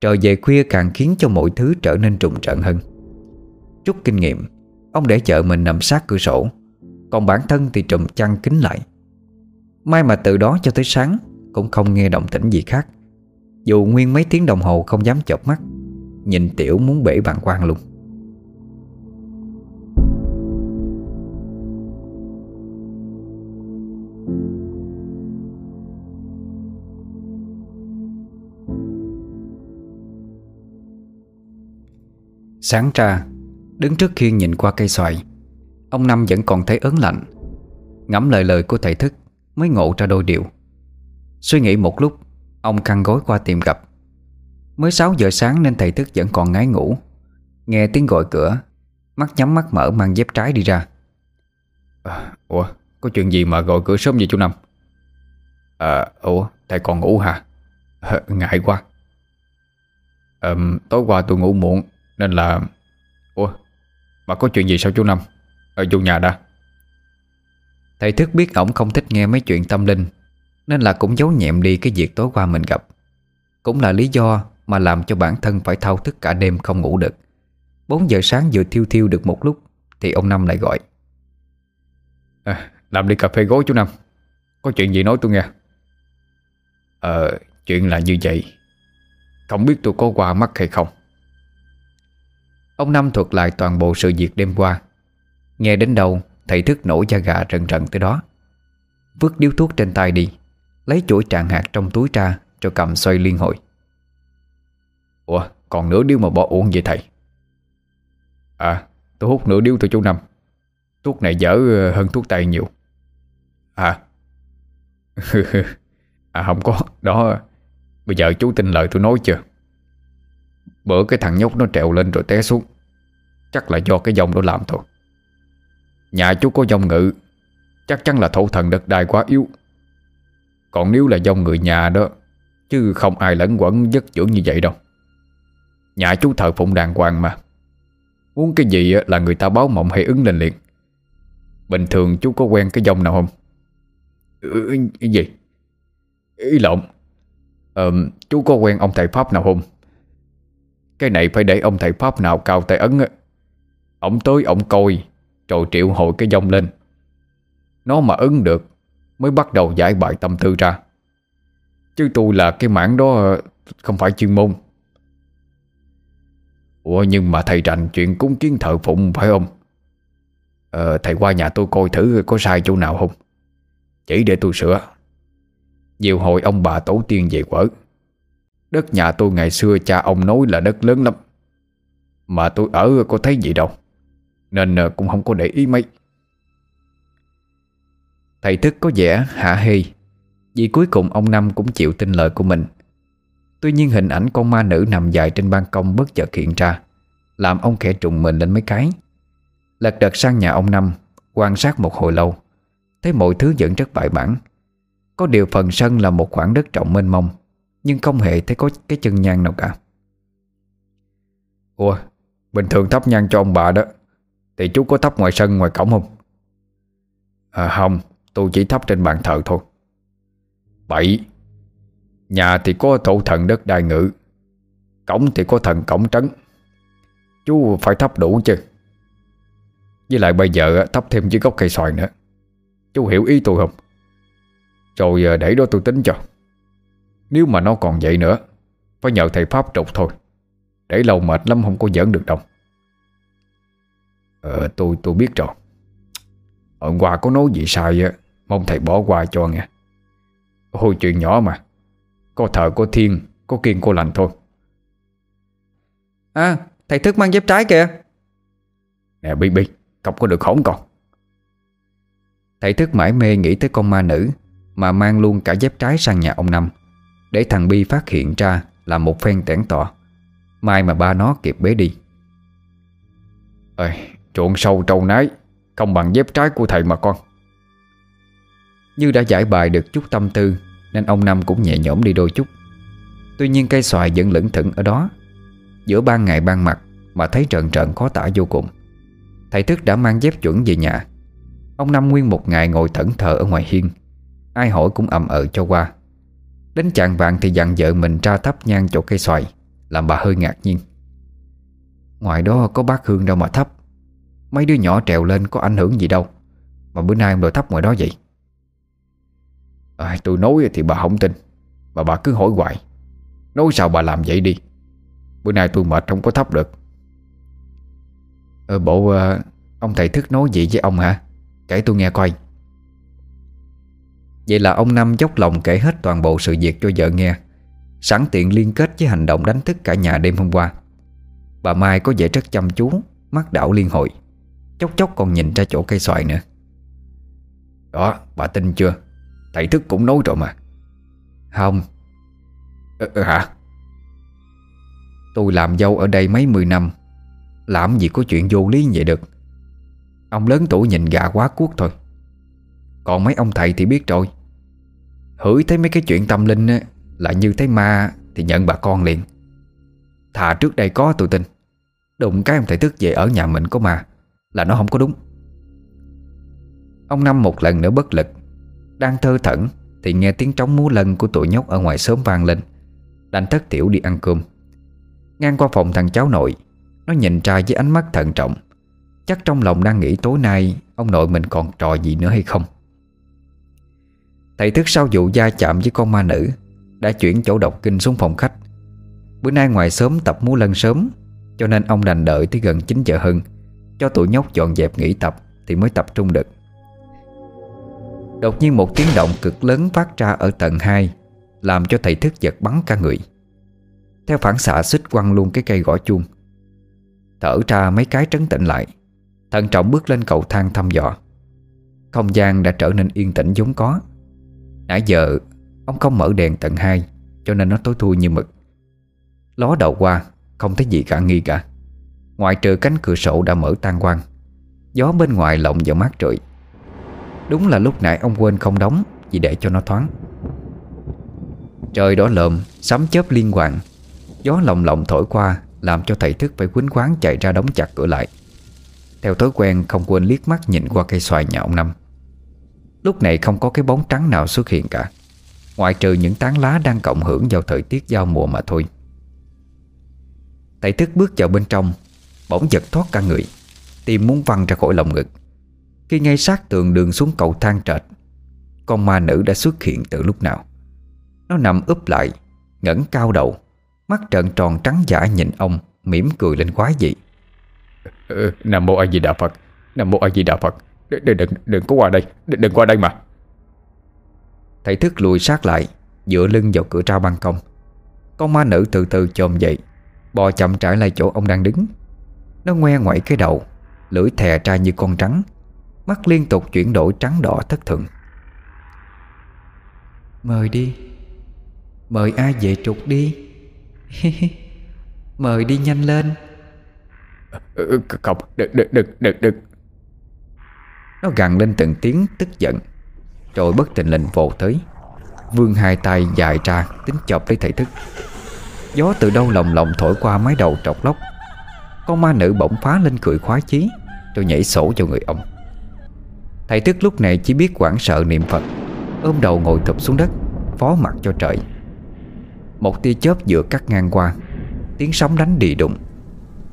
Trời về khuya càng khiến cho mọi thứ trở nên trùng trận hơn. Chút kinh nghiệm, Ông để vợ mình nằm sát cửa sổ, Còn bản thân thì trùm chăn kín lại. May mà từ đó cho tới sáng Cũng không nghe động tĩnh gì khác, Dù nguyên mấy tiếng đồng hồ không dám chợp mắt, Nhìn tiểu muốn bể bàn quan luôn. Sáng ra Đứng trước khiên nhìn qua cây xoài Ông Năm vẫn còn thấy ớn lạnh. Ngẫm lời lời của thầy thức Mới ngộ ra đôi điều. Suy nghĩ một lúc Ông căng gối qua tìm gặp. Mới 6 giờ sáng nên thầy thức vẫn còn ngái ngủ. Nghe tiếng gọi cửa Mắt nhắm mắt mở mang dép trái đi ra. À, Ủa Có chuyện gì mà gọi cửa sớm vậy chú Năm? À Ủa Thầy còn ngủ hả? À, Ngại quá. À, Tối qua tôi ngủ muộn nên là Ủa Mà có chuyện gì sao chú Năm? Ở vô nhà đã. Thầy thức biết ổng không thích nghe mấy chuyện tâm linh Nên là cũng giấu nhẹm đi cái việc tối qua mình gặp. Cũng là lý do mà làm cho bản thân phải thao thức cả đêm không ngủ được. 4 giờ sáng vừa thiêu thiêu được một lúc Thì ông Năm lại gọi. À, Làm đi cà phê gối chú Năm. Có chuyện gì nói tôi nghe? Ờ Chuyện là như vậy. Không biết tôi có qua mắt hay không Ông Năm thuật lại toàn bộ sự việc đêm qua. Nghe đến đâu, Thầy thức nổi da gà rần rần tới đó. Vứt điếu thuốc trên tay đi, Lấy chuỗi tràng hạt trong túi ra Cho cầm xoay liên hồi. Ủa, còn nửa điếu mà bỏ uống vậy thầy? À tôi hút nửa điếu từ chú Năm. Thuốc này dở ờ, hơn thuốc tây nhiều. À. À không có. Đó, Bây giờ chú tin lời tôi nói chưa? Bữa cái thằng nhóc nó trèo lên rồi té xuống. Chắc là do cái dòng đó làm thôi. Nhà chú có dòng ngự. Chắc chắn là thổ thần đất đai quá yếu. Còn nếu là dòng người nhà đó Chứ không ai lẫn quẩn giấc dưỡng như vậy đâu. Nhà chú thờ phụng đàng hoàng mà. Muốn cái gì là người ta báo mộng hay ứng lên liền. Bình thường chú có quen cái dòng nào không? Ừ, ừ cái gì? Ý lộn. Ờ, Chú có quen ông thầy Pháp nào không? Cái này phải để ông thầy Pháp nào cao tay ấn á. Ông tới ông coi Rồi triệu hồi cái dòng lên. Nó mà ứng được Mới bắt đầu giải bài tâm tư ra. Chứ tôi là cái mảng đó Không phải chuyên môn. Ủa nhưng mà thầy rành chuyện cúng kiến thờ phụng phải không? Ờ, Thầy qua nhà tôi coi thử có sai chỗ nào không? Chỉ để tôi sửa. Nhiều hồi ông bà tổ tiên về quở. Đất nhà tôi ngày xưa cha ông nói là đất lớn lắm. Mà tôi ở có thấy gì đâu. Nên ờ, cũng không có để ý mấy. Thầy thức có vẻ hạ hê, Vì cuối cùng ông Năm cũng chịu tin lời của mình. Tuy nhiên hình ảnh con ma nữ nằm dài trên ban công bất chợt hiện ra, Làm ông khẽ trùng mình lên mấy cái. Lật đật sang nhà ông Năm, Quan sát một hồi lâu, Thấy mọi thứ vẫn rất bại bản. Có điều phần sân là một khoảng đất rộng mênh mông nhưng không hề thấy có cái chân nhang nào cả. Ủa, Bình thường thắp nhang cho ông bà đó. Thì chú có thắp ngoài sân, ngoài cổng không? À không, Tôi chỉ thắp trên bàn thờ thôi. Bảy, Nhà thì có thổ thần đất đai ngự, Cổng thì có thần cổng trấn. Chú phải thắp đủ chứ. Với lại bây giờ thắp thêm dưới gốc cây xoài nữa. Chú hiểu ý tôi không? Rồi à, để đó tôi tính cho. Nếu mà nó còn vậy nữa Phải nhờ thầy Pháp trục thôi. Để lâu mệt lắm không có giỡn được đâu. Ờ tôi tôi biết rồi. Hôm qua có nói gì sai á Mong thầy bỏ qua cho nghe. Hồi chuyện nhỏ mà Có thợ có thiên Có kiên có lành thôi. À thầy thức mang dép trái kìa. Nè Bi Bi Không có được hổn con Thầy thức mãi mê nghĩ tới con ma nữ Mà mang luôn cả dép trái sang nhà ông Năm để thằng Bi phát hiện ra Là một phen tẻn tỏ. Mai mà ba nó kịp bế đi. Ơi, Trộn sâu trâu nái Không bằng dép trái của thầy mà con. Như đã giải bài được chút tâm tư Nên ông Năm cũng nhẹ nhõm đi đôi chút. Tuy nhiên cây xoài vẫn lững thững ở đó. Giữa ban ngày ban mặt Mà thấy trợn trợn khó tả vô cùng. Thầy thức đã mang dép chuẩn về nhà. Ông Năm nguyên một ngày ngồi thẫn thờ ở ngoài hiên. Ai hỏi cũng ầm ờ cho qua. Đến chạng vạn thì dặn vợ mình ra thắp nhang chỗ cây xoài Làm bà hơi ngạc nhiên. Ngoài đó có bác hương đâu mà thắp. Mấy đứa nhỏ trèo lên có ảnh hưởng gì đâu Mà bữa nay ông đòi thắp ngoài đó vậy? À, Tôi nói thì bà không tin Mà bà cứ hỏi hoài. Nói sao bà làm vậy đi? Bữa nay tôi mệt không có thắp được. Ờ bộ ờ, Ông thầy thức nói gì với ông hả? Kể tôi nghe coi. Vậy là ông Năm dốc lòng kể hết toàn bộ sự việc cho vợ nghe Sẵn tiện liên kết với hành động đánh thức cả nhà đêm hôm qua. Bà Mai có vẻ rất chăm chú Mắt đảo liên hồi Chốc chốc còn nhìn ra chỗ cây xoài nữa. Đó bà tin chưa? Thầy thức cũng nói rồi mà. Không. Ừ, ừ, Hả? Tôi làm dâu ở đây mấy mười năm Làm gì có chuyện vô lý vậy được. Ông lớn tuổi nhìn gà quá cuốc thôi. Còn mấy ông thầy thì biết rồi Hửi thấy mấy cái chuyện tâm linh á, Là như thấy ma Thì nhận bà con liền. Thà trước đây có tôi tin. Đụng cái ông thầy thức về ở nhà mình có ma Là nó không có đúng. Ông Năm một lần nữa bất lực Đang thơ thẩn Thì nghe tiếng trống múa lân của tụi nhóc ở ngoài sớm vang lên. Đành thất tiểu đi ăn cơm. Ngang qua phòng thằng cháu nội Nó nhìn trai với ánh mắt thận trọng. Chắc trong lòng đang nghĩ tối nay Ông nội mình còn trò gì nữa hay không? Thầy thức sau vụ gia chạm với con ma nữ, Đã chuyển chỗ đọc kinh xuống phòng khách. Bữa nay ngoài sớm tập múa lân sớm, Cho nên ông đành đợi tới gần 9 giờ hơn, Cho tụi nhóc dọn dẹp nghỉ tập Thì mới tập trung được. Đột nhiên một tiếng động cực lớn phát ra ở tầng 2 Làm cho thầy thức giật bắn cả người. Theo phản xạ xích quăng luôn cái cây gõ chuông. Thở ra mấy cái trấn tĩnh lại, Thận trọng bước lên cầu thang thăm dò. Không gian đã trở nên yên tĩnh giống có. Nãy giờ Ông không mở đèn tận hai, Cho nên nó tối thui như mực. Ló đầu qua Không thấy gì cả nghi cả. Ngoài trừ cánh cửa sổ đã mở tan quang Gió bên ngoài lộng vào mát rượi Đúng là lúc nãy ông quên không đóng Vì để cho nó thoáng. Trời đỏ lợm Sấm chớp liên hoàn. Gió lồng lộng thổi qua Làm cho thầy thức phải quýnh quán chạy ra đóng chặt cửa lại. Theo thói quen không quên liếc mắt nhìn qua cây xoài nhà ông Năm. Lúc này không có cái bóng trắng nào xuất hiện cả. Ngoại trừ những tán lá đang cộng hưởng vào thời tiết giao mùa mà thôi. Thầy thức bước vào bên trong Bỗng giật thoát cả người. Tim muốn văng ra khỏi lồng ngực. Khi ngay sát tường đường xuống cầu thang trệt Con ma nữ đã xuất hiện từ lúc nào. Nó nằm úp lại ngẩng cao đầu Mắt trợn tròn trắng giả nhìn ông mỉm cười lên quái dị. Ừ, Nam Mô A Di Đà Phật Nam Mô A Di Đà Phật. Đừng, đừng, đừng có qua đây. Đừng, đừng qua đây mà. Thầy thức lùi sát lại Dựa lưng vào cửa trao ban công. Con ma nữ từ từ chồm dậy Bò chậm trải lại chỗ ông đang đứng. Nó ngoe ngoẩy cái đầu Lưỡi thè ra như con trắng Mắt liên tục chuyển đổi trắng đỏ thất thường. Mời đi. Mời ai về trục đi? Mời đi nhanh lên. Ừ, Không, đừng, đừng, đừng, đừng, đừng nó gằn lên từng tiếng tức giận. Rồi bất tình lệnh vồ tới. Vương hai tay dài ra, Tính chọc lấy thầy thức. Gió từ đâu lồng lộng thổi qua mái đầu trọc lóc. Con ma nữ bỗng phá lên cười khoái chí, Rồi nhảy sổ cho người ông. Thầy thức lúc này chỉ biết quảng sợ niệm Phật, Ôm đầu ngồi thụp xuống đất, Phó mặt cho trời. Một tia chớp vừa cắt ngang qua, Tiếng sóng đánh đi đụng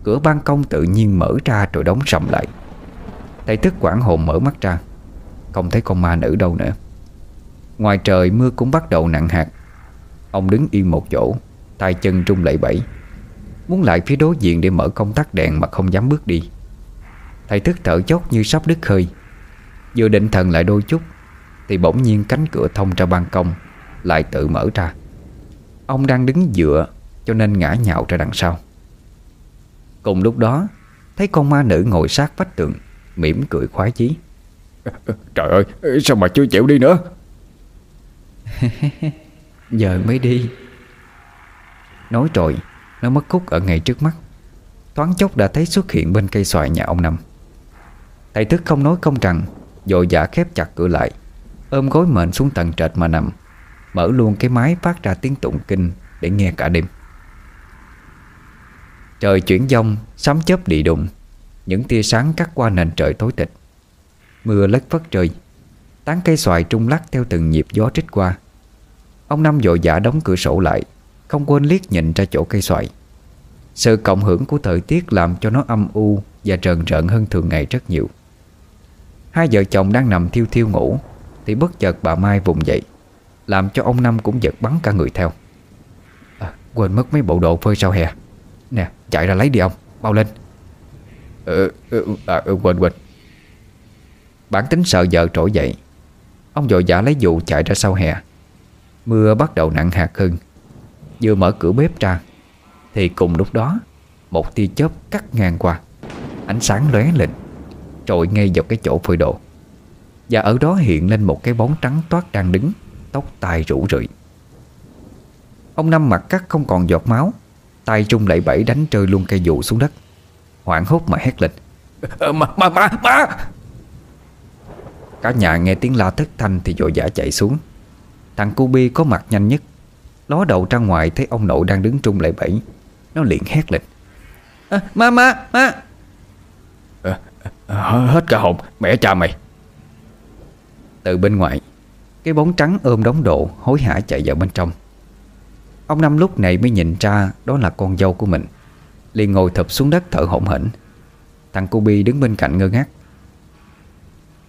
Cửa ban công tự nhiên mở ra rồi đóng sầm lại. Thầy thức quảng hồn mở mắt ra, Không thấy con ma nữ đâu nữa. Ngoài trời, mưa cũng bắt đầu nặng hạt. Ông đứng yên một chỗ, tay chân trung lẩy bẩy, Muốn lại phía đối diện để mở công tắc đèn Mà không dám bước đi. Thầy thức thở chốc như sắp đứt hơi. Vừa định thần lại đôi chút, Thì bỗng nhiên cánh cửa thông ra ban công Lại tự mở ra. Ông đang đứng dựa, Cho nên ngã nhào ra đằng sau. Cùng lúc đó, Thấy con ma nữ ngồi sát vách tường mỉm cười khoái chí. Trời ơi sao mà chưa chịu đi nữa? Giờ mới đi. Nói rồi Nó mất cúc ở ngay trước mắt. Thoáng chốc đã thấy xuất hiện bên cây xoài nhà ông Năm. Thầy thức không nói công rằng Dội giả khép chặt cửa lại Ôm gối mền xuống tầng trệt mà nằm Mở luôn cái máy phát ra tiếng tụng kinh Để nghe cả đêm. Trời chuyển dông Sấm chớp đi đụng những tia sáng cắt qua nền trời tối tịch. Mưa lất phất trời. Tán cây xoài trung lắc theo từng nhịp gió trích qua. Ông Năm dội vã đóng cửa sổ lại Không quên liếc nhìn ra chỗ cây xoài. Sự cộng hưởng của thời tiết làm cho nó âm u Và trần rợn hơn thường ngày rất nhiều. Hai vợ chồng đang nằm thiêu thiêu ngủ Thì bất chợt bà Mai vùng dậy Làm cho ông Năm cũng giật bắn cả người theo. À, Quên mất mấy bộ đồ phơi sau hè. Nè chạy ra lấy đi ông Bao lên. Ừ, ừ, à, ừ quên quên. Bản tính sợ vợ trỗi dậy. Ông dội giả lấy dù chạy ra sau hè. Mưa bắt đầu nặng hạt hơn. Vừa mở cửa bếp ra Thì cùng lúc đó Một tia chớp cắt ngang qua. Ánh sáng lóe lên Trội ngay vào cái chỗ phơi đồ. Và ở đó hiện lên một cái bóng trắng toát đang đứng Tóc tai rủ rượi. Ông Năm mặt cắt không còn giọt máu tay trung lại bẫy đánh rơi luôn cây dù xuống đất. Hoảng hốt mà hét lên. Ma, ma, ma, ma Cả nhà nghe tiếng la thất thanh Thì vội vã chạy xuống. Thằng cu bi có mặt nhanh nhất Ló đầu ra ngoài thấy ông nội đang đứng trung lẩy bẩy Nó liền hét lên. À, Ma ma ma à, à, Hết cả hồn Mẹ cha mày. Từ bên ngoài Cái bóng trắng ôm đống độ Hối hả chạy vào bên trong. Ông Năm lúc này mới nhìn ra Đó là con dâu của mình liền ngồi thập xuống đất thở hổn hển. Thằng cô Bi đứng bên cạnh ngơ ngác.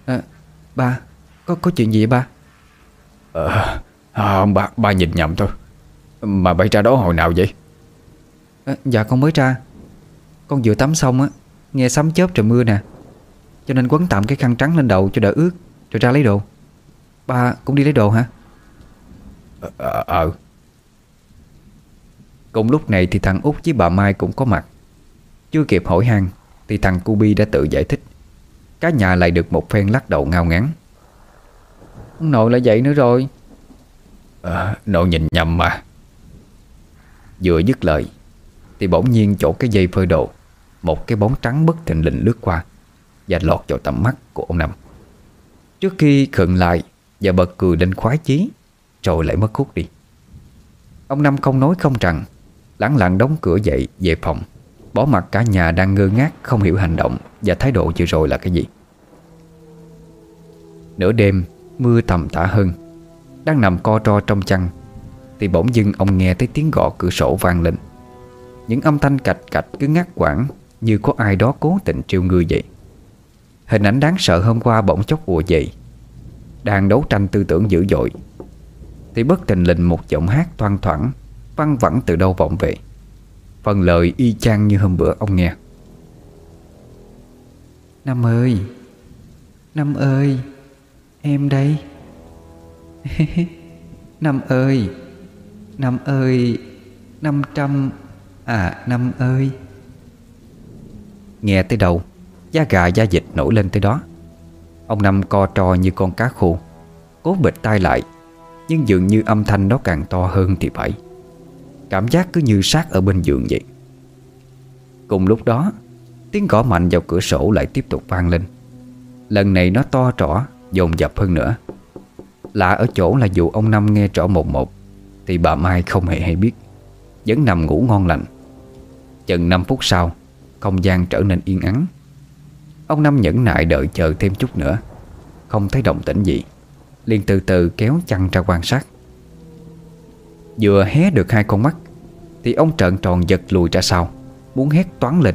À, Ba Có có chuyện gì vậy ba? Ờ à, ba, ba nhìn nhầm thôi. Mà bay ra đó hồi nào vậy? À, Dạ con mới ra. Con vừa tắm xong á Nghe sấm chớp trời mưa nè. Cho nên quấn tạm cái khăn trắng lên đầu cho đỡ ướt Rồi ra lấy đồ. Ba cũng đi lấy đồ hả? Ờ, ờ, ờ. Cùng lúc này thì thằng út với bà Mai cũng có mặt. Chưa kịp hỏi han Thì thằng Cubi đã tự giải thích. Cả nhà lại được một phen lắc đầu ngao ngán. Ông nội lại dậy nữa rồi. Ờ, Nội nhìn nhầm mà. Vừa dứt lời Thì bỗng nhiên chỗ cái dây phơi đồ Một cái bóng trắng bất thình lình lướt qua Và lọt vào tầm mắt của ông Năm. Trước khi khựng lại Và bật cười lên khoái chí Rồi lại mất hút đi. Ông Năm không nói không rằng lắng lặng đóng cửa dậy, về phòng. Bỏ mặt cả nhà đang ngơ ngác, Không hiểu hành động Và thái độ vừa rồi là cái gì. Nửa đêm, Mưa tầm tã hơn. Đang nằm co ro trong chăn, Thì bỗng dưng ông nghe thấy tiếng gõ cửa sổ vang lên. Những âm thanh cạch cạch cứ ngắt quãng, Như có ai đó cố tình trêu ngươi vậy. Hình ảnh đáng sợ hôm qua bỗng chốc ùa dậy Đang đấu tranh tư tưởng dữ dội, Thì bất tình lình một giọng hát thoang thoảng. Văng vẳng từ đâu vọng về. Phần lời y chang như hôm bữa ông nghe. Năm ơi Năm ơi Em đây. Năm ơi Năm ơi Năm trăm À năm ơi. Nghe tới đầu Da gà da dịch nổi lên tới đó. Ông Năm co trò như con cá khô Cố bịt tai lại Nhưng dường như âm thanh nó càng to hơn thì phải Cảm giác cứ như sát ở bên giường vậy. Cùng lúc đó, Tiếng gõ mạnh vào cửa sổ lại tiếp tục vang lên. Lần này nó to rõ, Dồn dập hơn nữa. Lạ ở chỗ là dù ông Năm nghe rõ một một, Thì bà Mai không hề hay biết. Vẫn nằm ngủ ngon lành. Chừng 5 phút sau, Không gian trở nên yên ắng. Ông Năm nhẫn nại đợi chờ thêm chút nữa. Không thấy động tĩnh gì. Liền từ từ kéo chăn ra quan sát. Vừa hé được hai con mắt Thì ông trợn tròn giật lùi ra sau Muốn hét toán lên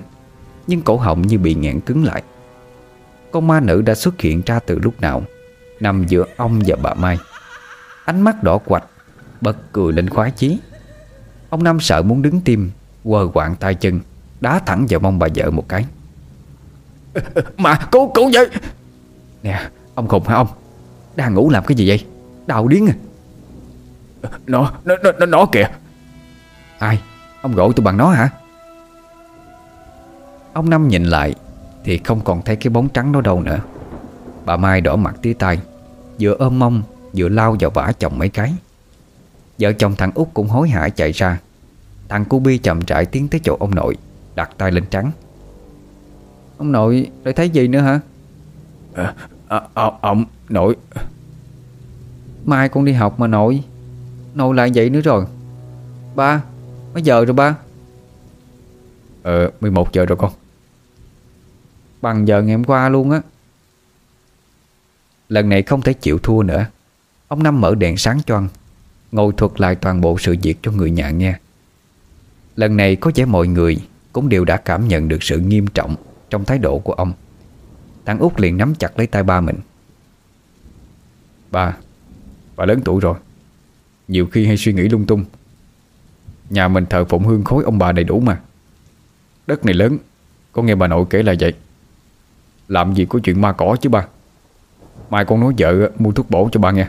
Nhưng cổ họng như bị nghẹn cứng lại. Con ma nữ đã xuất hiện ra từ lúc nào Nằm giữa ông và bà Mai. Ánh mắt đỏ quạch Bật cười lên khoái chí. Ông Năm sợ muốn đứng tim Quờ quạng tay chân Đá thẳng vào mông bà vợ một cái. Mà cứu cứu vậy. Nè ông khùng hả ông? Đang ngủ làm cái gì vậy? Đào điếng à Nó, nó, nó, nó kìa. Ai? Ông gọi tôi bằng nó hả? Ông Năm nhìn lại Thì không còn thấy cái bóng trắng đó đâu nữa. Bà Mai đỏ mặt tía tay Vừa ôm mông Vừa lao vào vả chồng mấy cái. Vợ chồng thằng út cũng hối hả chạy ra. Thằng cu bi chậm rãi tiến tới chỗ ông nội Đặt tay lên trắng. Ông nội lại thấy gì nữa hả? À, à, à, Ông nội. Mai con đi học mà nội Nội lại vậy nữa rồi. Ba Mấy giờ rồi ba? Ờ 11 giờ rồi con. Bằng giờ ngày hôm qua luôn á. Lần này không thể chịu thua nữa. Ông Năm mở đèn sáng choang Ngồi thuật lại toàn bộ sự việc cho người nhà nghe. Lần này có vẻ mọi người Cũng đều đã cảm nhận được sự nghiêm trọng Trong thái độ của ông. Thằng út liền nắm chặt lấy tay ba mình. Ba Bà lớn tuổi rồi Nhiều khi hay suy nghĩ lung tung. Nhà mình thờ phụng hương khối ông bà đầy đủ mà. Đất này lớn Có nghe bà nội kể là vậy. Làm gì có chuyện ma cỏ chứ ba. Mai con nói vợ mua thuốc bổ cho ba nghe.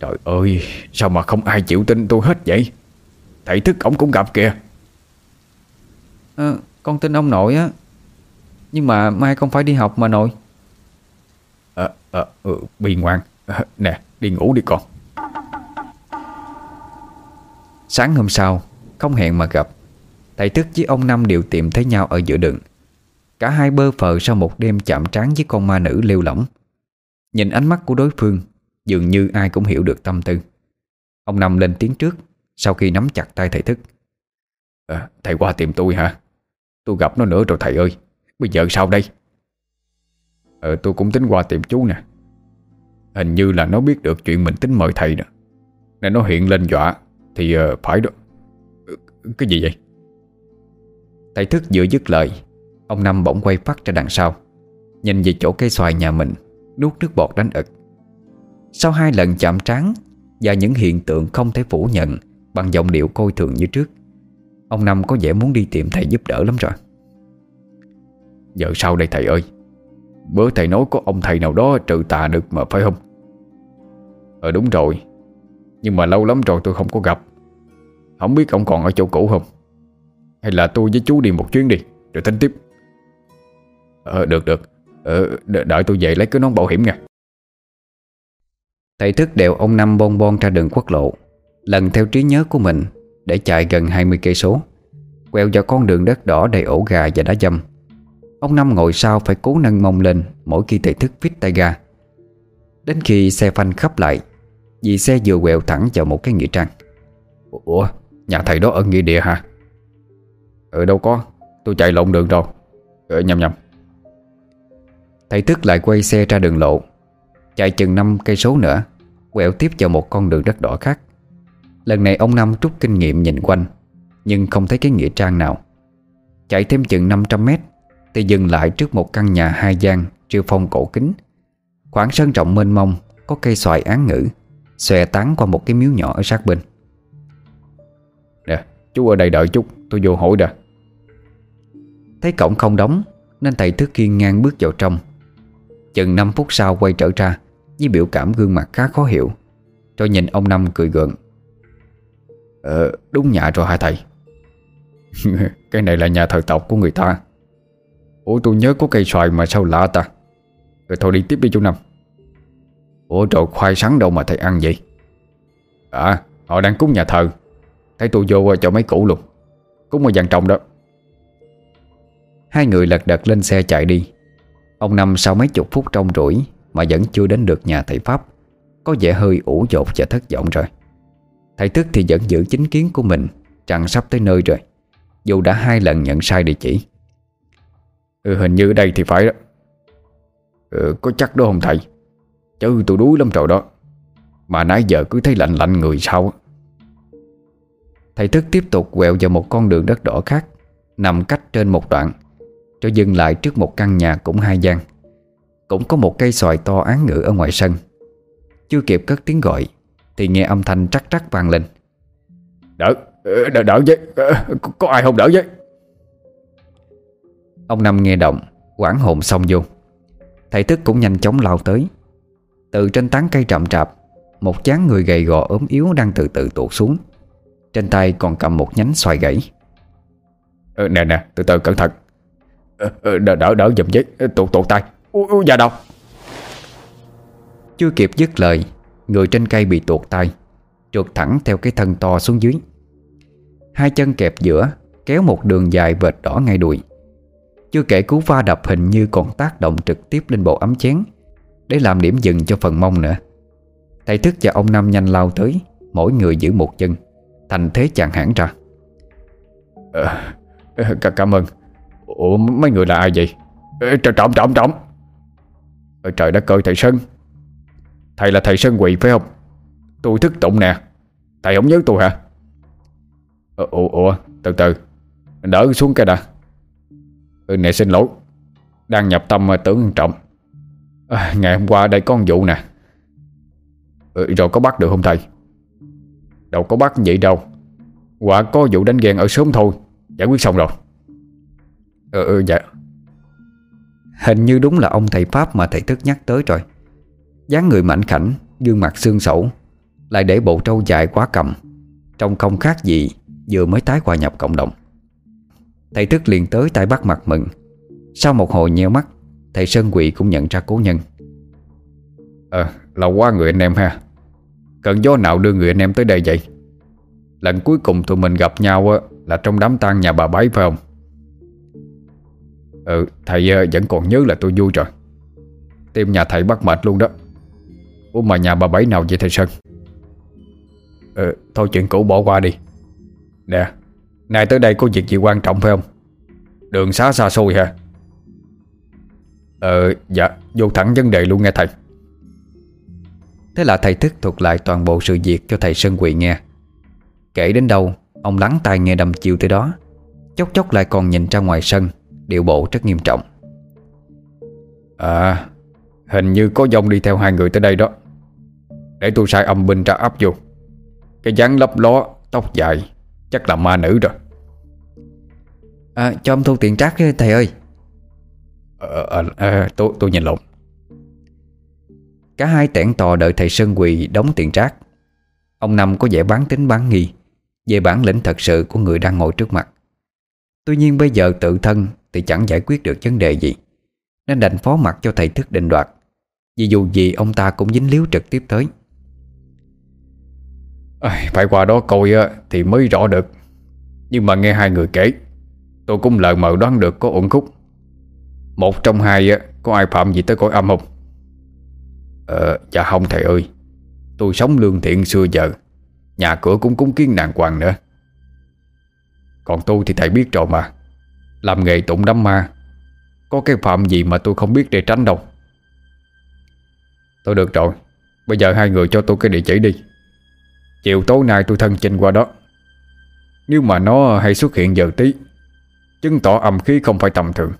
Trời ơi Sao mà không ai chịu tin tôi hết vậy? Thầy thức ổng cũng gặp kìa. À, Con tin ông nội á. Nhưng mà mai con phải đi học mà nội. Ờ à, à, ừ, Bi ngoan. À, Nè đi ngủ đi con Sáng hôm sau Không hẹn mà gặp. Thầy Thức với ông Năm đều tìm thấy nhau ở giữa đường. Cả hai bơ phờ sau một đêm chạm trán với con ma nữ lêu lỏng. Nhìn ánh mắt của đối phương Dường như ai cũng hiểu được tâm tư. Ông Năm lên tiếng trước Sau khi nắm chặt tay thầy Thức. À, Thầy qua tìm tôi hả? Tôi gặp nó nữa rồi thầy ơi. Bây giờ sao đây? Ờ tôi cũng tính qua tìm chú nè. Hình như là nó biết được chuyện mình tính mời thầy nè. Nên nó hiện lên dọa. Thì uh, phải đó. Ờ, cái gì vậy? Thầy thức vừa dứt lời Ông Năm bỗng quay phát ra đằng sau Nhìn về chỗ cây xoài nhà mình Nuốt nước bọt đánh ực. Sau hai lần chạm trán Và những hiện tượng không thể phủ nhận Bằng giọng điệu coi thường như trước Ông Năm có vẻ muốn đi tìm thầy giúp đỡ lắm rồi. Giờ sao đây thầy ơi? Bữa thầy nói có ông thầy nào đó trừ tà được mà phải không? Ờ đúng rồi. Nhưng mà lâu lắm rồi tôi không có gặp. Không biết ông còn ở chỗ cũ không? Hay là tôi với chú đi một chuyến đi, Rồi tính tiếp? Ờ được được. Ờ đợi tôi về lấy cái nón bảo hiểm nha. Thầy thức đều ông Năm bon bon ra đường quốc lộ, Lần theo trí nhớ của mình Để chạy gần 20 cây số, Quẹo vào con đường đất đỏ đầy ổ gà và đá dâm. Ông Năm ngồi sau phải cố nâng mông lên Mỗi khi thầy thức vít tay ga Đến khi xe phanh khắp lại vì xe vừa quẹo thẳng vào một cái nghĩa trang. Ủa Nhà thầy đó ở nghĩa địa hả? Ở đâu có. Tôi chạy lộn đường rồi. Ừ, Nhầm nhầm. Thầy thức lại quay xe ra đường lộ. Chạy chừng 5 cây số nữa Quẹo tiếp vào một con đường đất đỏ khác. Lần này ông Năm rút kinh nghiệm nhìn quanh Nhưng không thấy cái nghĩa trang nào. Chạy thêm chừng 500 mét Thì dừng lại trước một căn nhà hai gian Triêu phong cổ kính. Khoảng sân rộng mênh mông Có cây xoài án ngữ. Xòe tán qua một cái miếu nhỏ ở sát bên. Nè, chú ở đây đợi chút, Tôi vô hỏi đã. Thấy cổng không đóng, Nên thầy thức kiên ngang bước vào trong. Chừng 5 phút sau quay trở ra, Với biểu cảm gương mặt khá khó hiểu, Rồi nhìn ông Năm cười gượng. Ờ đúng nhà rồi hả thầy? Cái này là nhà thờ tộc của người ta. Ủa, tôi nhớ có cây xoài mà sao lạ ta? Rồi thôi đi tiếp đi chú Năm. Ủa rồi khoai sắn đâu mà thầy ăn vậy? À họ đang cúng nhà thờ. Thấy tôi vô cho mấy cũ luôn. Cúng ở dàn trọng đó. Hai người lật đật lên xe chạy đi. Ông Năm sau mấy chục phút trong rủi Mà vẫn chưa đến được nhà thầy Pháp Có vẻ hơi ủ dột và thất vọng rồi. Thầy Thức thì vẫn giữ chính kiến của mình Rằng sắp tới nơi rồi Dù đã hai lần nhận sai địa chỉ. Ừ, Hình như đây thì phải đó. Ừ, Có chắc đó không thầy? Chứ tôi đuối lắm rồi đó. Mà nãy giờ cứ thấy lạnh lạnh người sao Thầy Thức tiếp tục quẹo vào một con đường đất đỏ khác Nằm cách trên một đoạn Rồi dừng lại trước một căn nhà cũng hai gian. Cũng có một cây xoài to án ngữ ở ngoài sân. Chưa kịp cất tiếng gọi Thì nghe âm thanh trắc trắc vang lên. Đỡ, đỡ, đỡ với có, có ai không đỡ với? Ông Năm nghe động Quảng hồn xong vô. Thầy Thức cũng nhanh chóng lao tới Từ trên tán cây trậm trạp Một chán người gầy gò ốm yếu đang từ từ tuột xuống. Trên tay còn cầm một nhánh xoài gãy ờ, Nè nè từ từ cẩn thận. Ờ, Đỡ đỡ đỡ dùm với Tuột tuột tay. Ui, ui dạ đâu? Chưa kịp dứt lời Người trên cây bị tuột tay Trượt thẳng theo cái thân to xuống dưới. Hai chân kẹp giữa Kéo một đường dài vệt đỏ ngay đùi. Chưa kể cú va đập hình như còn tác động trực tiếp lên bộ ấm chén để làm điểm dừng cho phần mông nữa. Thầy thức và ông Năm nhanh lao tới Mỗi người giữ một chân Thành thế chàng hãng ra. À, Cảm ơn. Ủa mấy người là ai vậy? Ờ, trời trọng trọng trọng Trời đã cơi thầy Sơn. Thầy là thầy Sơn Quỳ phải không? Tôi thức tụng nè. Thầy không nhớ tôi hả? Ủa, ủa từ từ. Đỡ xuống cái đã. Ừ, Nè xin lỗi. Đang nhập tâm mà tưởng trọng à, Ngày hôm qua đây có một vụ nè. Ừ, Rồi có bắt được không thầy? Đâu có bắt vậy đâu. Quả có vụ đánh ghen ở sớm thôi. Giải quyết xong rồi. Ừ, ừ dạ. Hình như đúng là ông thầy Pháp mà thầy thức nhắc tới rồi. Dáng người mảnh khảnh Gương mặt xương sẩu Lại để bộ trâu dài quá cầm. Trông không khác gì Vừa mới tái hòa nhập cộng đồng. Thầy thức liền tới tay bắt mặt mừng. Sau một hồi nheo mắt Thầy Sơn Quỳ cũng nhận ra cố nhân. Ờ, à, lâu quá người anh em ha. Cần gió nào đưa người anh em tới đây vậy? Lần cuối cùng tụi mình gặp nhau á Là trong đám tang nhà bà bái phải không? Ừ thầy ờ, vẫn còn nhớ là tôi vui rồi. Tim nhà thầy bắt mệt luôn đó. Ủa mà nhà bà bảy nào vậy thầy Sơn? Ừ thôi chuyện cũ bỏ qua đi. Nè Nay tới đây có việc gì quan trọng phải không? Đường xá xa xôi hả Ờ dạ Vô thẳng vấn đề luôn nghe thầy. Thế là thầy thức thuật lại toàn bộ sự việc cho thầy Sơn Quỳ nghe. Kể đến đâu Ông lắng tai nghe đầm chiều tới đó Chốc chốc lại còn nhìn ra ngoài sân Điệu bộ rất nghiêm trọng. À Hình như có dông đi theo hai người tới đây đó. Để tôi sai âm binh ra áp vô. Cái dáng lấp ló Tóc dài Chắc là ma nữ rồi. À, Cho ông thu tiền trác thầy ơi. Ờ, à, à, tôi, tôi nhìn lộn. Cả hai tẻn tò đợi thầy Sơn Quỳ đóng tiền trác. Ông Năm có vẻ bán tính bán nghi Về bản lĩnh thật sự của người đang ngồi trước mặt. Tuy nhiên bây giờ tự thân Thì chẳng giải quyết được vấn đề gì Nên đành phó mặt cho thầy thức định đoạt. Vì dù gì ông ta cũng dính líu trực tiếp tới. À, Phải qua đó coi thì mới rõ được. Nhưng mà nghe hai người kể Tôi cũng lờ mờ đoán được có ổn khúc. Một trong hai Có ai phạm gì tới cõi âm không? Ờ dạ không, thầy ơi. Tôi sống lương thiện xưa giờ, Nhà cửa cũng cúng kiến nàng hoàng nữa. Còn tôi thì thầy biết rồi mà. Làm nghề tụng đám ma. Có cái phạm gì mà tôi không biết để tránh đâu. Tôi được rồi, Bây giờ hai người cho tôi cái địa chỉ đi. Chiều tối nay tôi thân chinh qua đó. Nếu mà nó hay xuất hiện giờ tí, Chứng tỏ âm khí không phải tầm thường.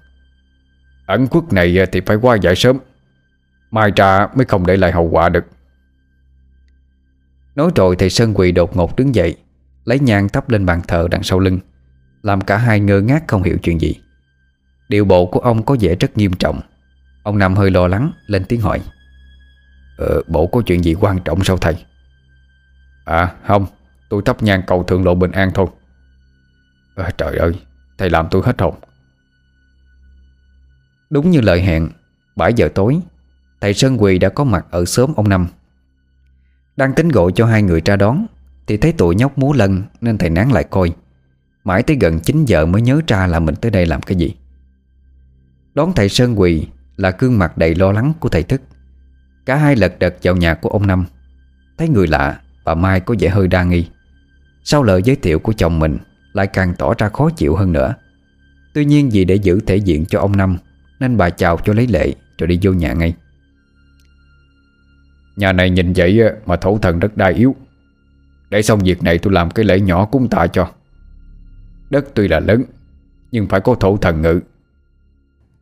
Ẩn quốc này ờ, thì phải qua giải sớm. Mai trà mới không để lại hậu quả được. Nói rồi thầy Sơn Quỳ đột ngột đứng dậy Lấy nhang thắp lên bàn thờ đằng sau lưng Làm cả hai ngơ ngác không hiểu chuyện gì. Điều bộ của ông có vẻ rất nghiêm trọng. Ông Nam hơi lo lắng lên tiếng hỏi Ờ, bộ có chuyện gì quan trọng sao thầy? À không Tôi thắp nhang cầu thượng lộ bình an thôi. À, Trời ơi Thầy làm tôi hết hồn. Đúng như lời hẹn 7 giờ tối, Thầy Sơn Quỳ đã có mặt ở sớm ông Năm. Đang tính gọi cho hai người ra đón, Thì thấy tụi nhóc múa lân Nên thầy nán lại coi. Mãi tới gần 9 giờ mới nhớ ra là mình tới đây làm cái gì. Đón thầy Sơn Quỳ Là gương mặt đầy lo lắng của thầy Thức. Cả hai lật đật vào nhà của ông Năm. Thấy người lạ, Bà Mai có vẻ hơi đa nghi. Sau lời giới thiệu của chồng mình, Lại càng tỏ ra khó chịu hơn nữa. Tuy nhiên vì để giữ thể diện cho ông Năm nên bà chào cho lấy lệ, Rồi đi vô nhà ngay. Nhà này nhìn vậy mà thổ thần đất đai yếu. Để xong việc này tôi làm cái lễ nhỏ cúng tạ cho. Đất tuy là lớn, Nhưng phải có thổ thần ngự.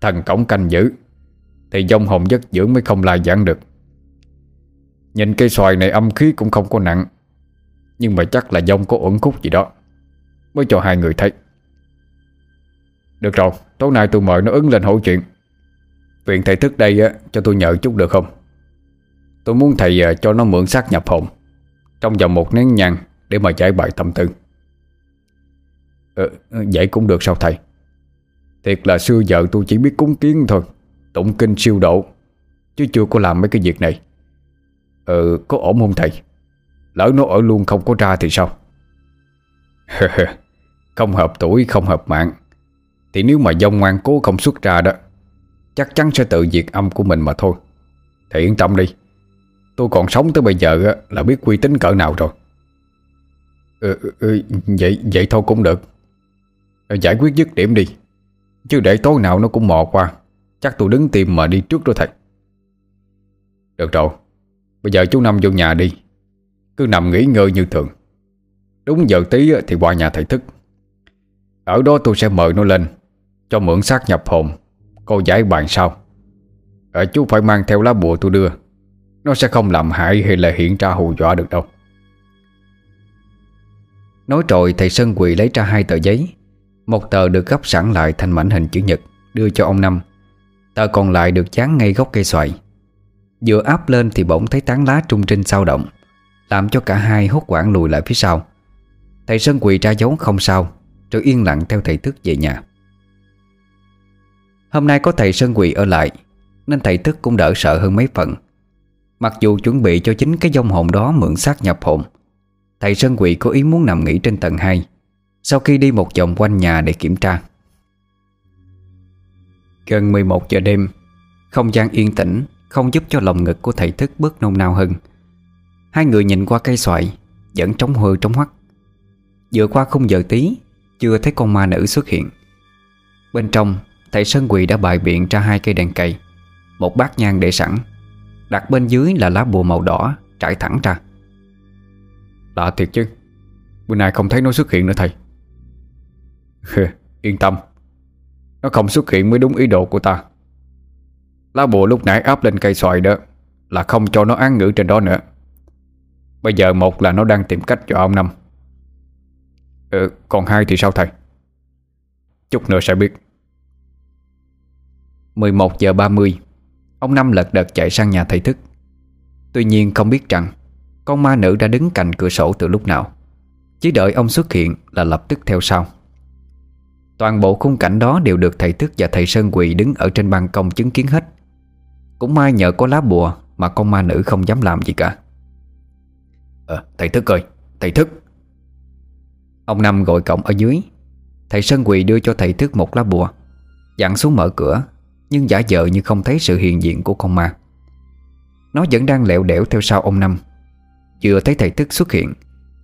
Thần cổng canh giữ, Thì dông hồn giấc dưỡng mới không lai giảng được. Nhìn cây xoài này âm khí cũng không có nặng, Nhưng mà chắc là dông có uẩn khúc gì đó, Mới cho hai người thấy. Được rồi Tối nay tôi mời nó ứng lên hỗ chuyện. Viện thầy thức đây á, cho tôi nhờ chút được không? Tôi muốn thầy à, cho nó mượn xác nhập hồn Trong vòng một nén nhang Để mà giải bài tâm tư. Ừ, Vậy cũng được sao thầy? Thiệt là xưa giờ tôi chỉ biết cúng kiến thôi Tụng kinh siêu độ Chứ chưa có làm mấy cái việc này. Ừ có ổn không thầy? Lỡ nó ở luôn không có ra thì sao? Không hợp tuổi không hợp mạng. Thì nếu mà dông ngoan cố không xuất ra đó Chắc chắn sẽ tự diệt âm của mình mà thôi. Thầy yên tâm đi. Tôi còn sống tới bây giờ là biết quy tính cỡ nào rồi. Ừ, ừ, ừ Vậy vậy thôi cũng được. Ờ, giải quyết dứt điểm đi. Chứ để tối nào nó cũng mò qua. Chắc tôi đứng tìm mà đi trước đó thầy. Được rồi. Bây giờ chú Năm vô nhà đi. Cứ nằm nghỉ ngơi như thường. Đúng giờ tí thì qua nhà thầy thức. Ở đó tôi sẽ mời nó lên. Cho mượn xác nhập hồn. Cô giải bàn sau. À, Chú phải mang theo lá bùa tôi đưa. Nó sẽ không làm hại hay là hiện ra hù dọa được đâu. Nói rồi thầy Sơn Quỳ lấy ra hai tờ giấy. Một tờ được gấp sẵn lại thành mảnh hình chữ nhật Đưa cho ông Năm. Tờ còn lại được dán ngay gốc cây xoài. Vừa áp lên thì bỗng thấy tán lá trung trinh sao động Làm cho cả hai hốt quảng lùi lại phía sau. Thầy Sơn quỳ ra dấu không sao Rồi yên lặng theo thầy Thức về nhà. Hôm nay có thầy Sơn quỳ ở lại, Nên thầy Thức cũng đỡ sợ hơn mấy phần. Mặc dù chuẩn bị cho chính cái dông hồn đó mượn xác nhập hồn, Thầy Sơn Quỳ có ý muốn nằm nghỉ trên tầng 2 Sau khi đi một vòng quanh nhà để kiểm tra. Gần 11 giờ đêm, Không gian yên tĩnh, Không giúp cho lòng ngực của thầy thức bớt nôn nao hơn. Hai người nhìn qua cây xoài, Vẫn trống hơ trống hoắt. Vừa qua không giờ tí, Chưa thấy con ma nữ xuất hiện. Bên trong Thầy Sơn Quỳ đã bày biện ra hai cây đèn cầy Một bát nhang để sẵn Đặt bên dưới là lá bùa màu đỏ Trải thẳng ra. Lạ thiệt chứ Bữa nay không thấy nó xuất hiện nữa thầy. Yên tâm Nó không xuất hiện mới đúng ý đồ của ta. Lá bùa lúc nãy áp lên cây xoài đó Là không cho nó án ngữ trên đó nữa. Bây giờ một là nó đang tìm cách cho ông Năm. Ừ, Còn hai thì sao thầy? Chút nữa sẽ biết. 11 giờ 30 Ông Năm lật đật chạy sang nhà thầy thức. Tuy nhiên không biết rằng Con ma nữ đã đứng cạnh cửa sổ từ lúc nào. Chỉ đợi ông xuất hiện là lập tức theo sau. Toàn bộ khung cảnh đó đều được thầy thức và thầy Sơn Quỳ đứng ở trên ban công chứng kiến hết. Cũng may nhờ có lá bùa mà con ma nữ không dám làm gì cả. À, Thầy thức ơi, thầy thức. Ông Năm gọi cổng ở dưới. Thầy Sơn Quỳ đưa cho thầy thức một lá bùa Dặn xuống mở cửa nhưng giả vờ như không thấy sự hiện diện của con ma. Nó vẫn đang lẹo đẻo theo sau ông Năm. Vừa thấy thầy thức xuất hiện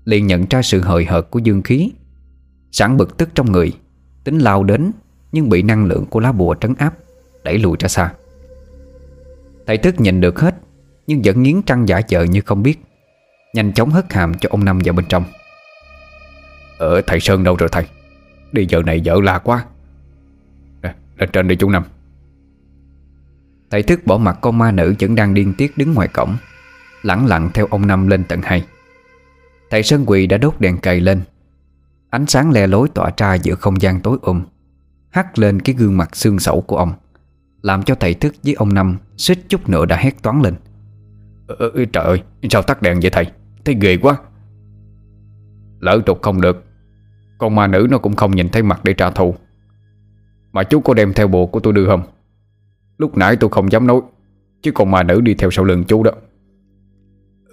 Liền nhận ra sự hời hợt của dương khí. Sẵn bực tức trong người Tính lao đến Nhưng bị năng lượng của lá bùa trấn áp Đẩy lùi ra xa. Thầy thức nhìn được hết Nhưng vẫn nghiến trăng giả vờ như không biết Nhanh chóng hất hàm cho ông Năm vào bên trong. Ở thầy Sơn đâu rồi thầy? Đi giờ này vợ la quá. Nè, lên trên đi chú Năm. Thầy thức bỏ mặt con ma nữ vẫn đang điên tiết đứng ngoài cổng Lặng lặng theo ông Năm lên tận hai. Thầy Sơn Quỳ đã đốt đèn cầy lên. Ánh sáng le lối tỏa ra giữa không gian tối ôm Hắt lên cái gương mặt xương sẩu của ông Làm cho thầy thức với ông Năm Suýt chút nữa đã hét toán lên. Ờ, Trời ơi Sao tắt đèn vậy thầy? Thấy ghê quá. Lỡ trục không được Con ma nữ nó cũng không nhìn thấy mặt để trả thù. Mà chú có đem theo bộ của tôi đưa không? Lúc nãy tôi không dám nói Chứ con ma nữ đi theo sau lưng chú đó.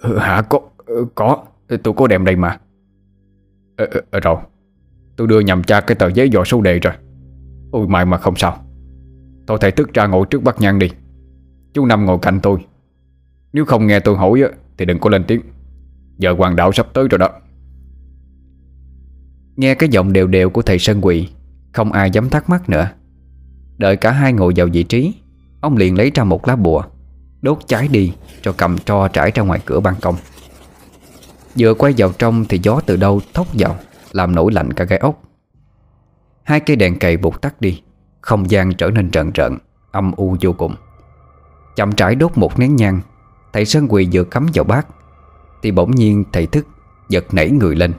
Ừ, Hả? Có Có. Tôi có đem đây mà. Ờ, ờ, Rồi. Tôi đưa nhầm cha cái tờ giấy dò số đề rồi. Ôi may mà không sao. Thôi thầy tức ra ngồi trước bát nhang đi. Chú Năm ngồi cạnh tôi. Nếu không nghe tôi hỏi Thì đừng có lên tiếng. Giờ hoàng đạo sắp tới rồi đó. Nghe cái giọng đều đều của thầy Sơn Quỳ Không ai dám thắc mắc nữa. Đợi cả hai ngồi vào vị trí Ông liền lấy ra một lá bùa Đốt cháy đi cho cầm tro trải ra ngoài cửa ban công. Vừa quay vào trong thì gió từ đâu thốc vào Làm nổi lạnh cả gai ốc. Hai cây đèn cầy bụt tắt đi Không gian trở nên trợn trận Âm u vô cùng. Chậm trải đốt một nén nhang Thầy Sơn Quỳ vừa cắm vào bát Thì bỗng nhiên thầy thức Giật nảy người lên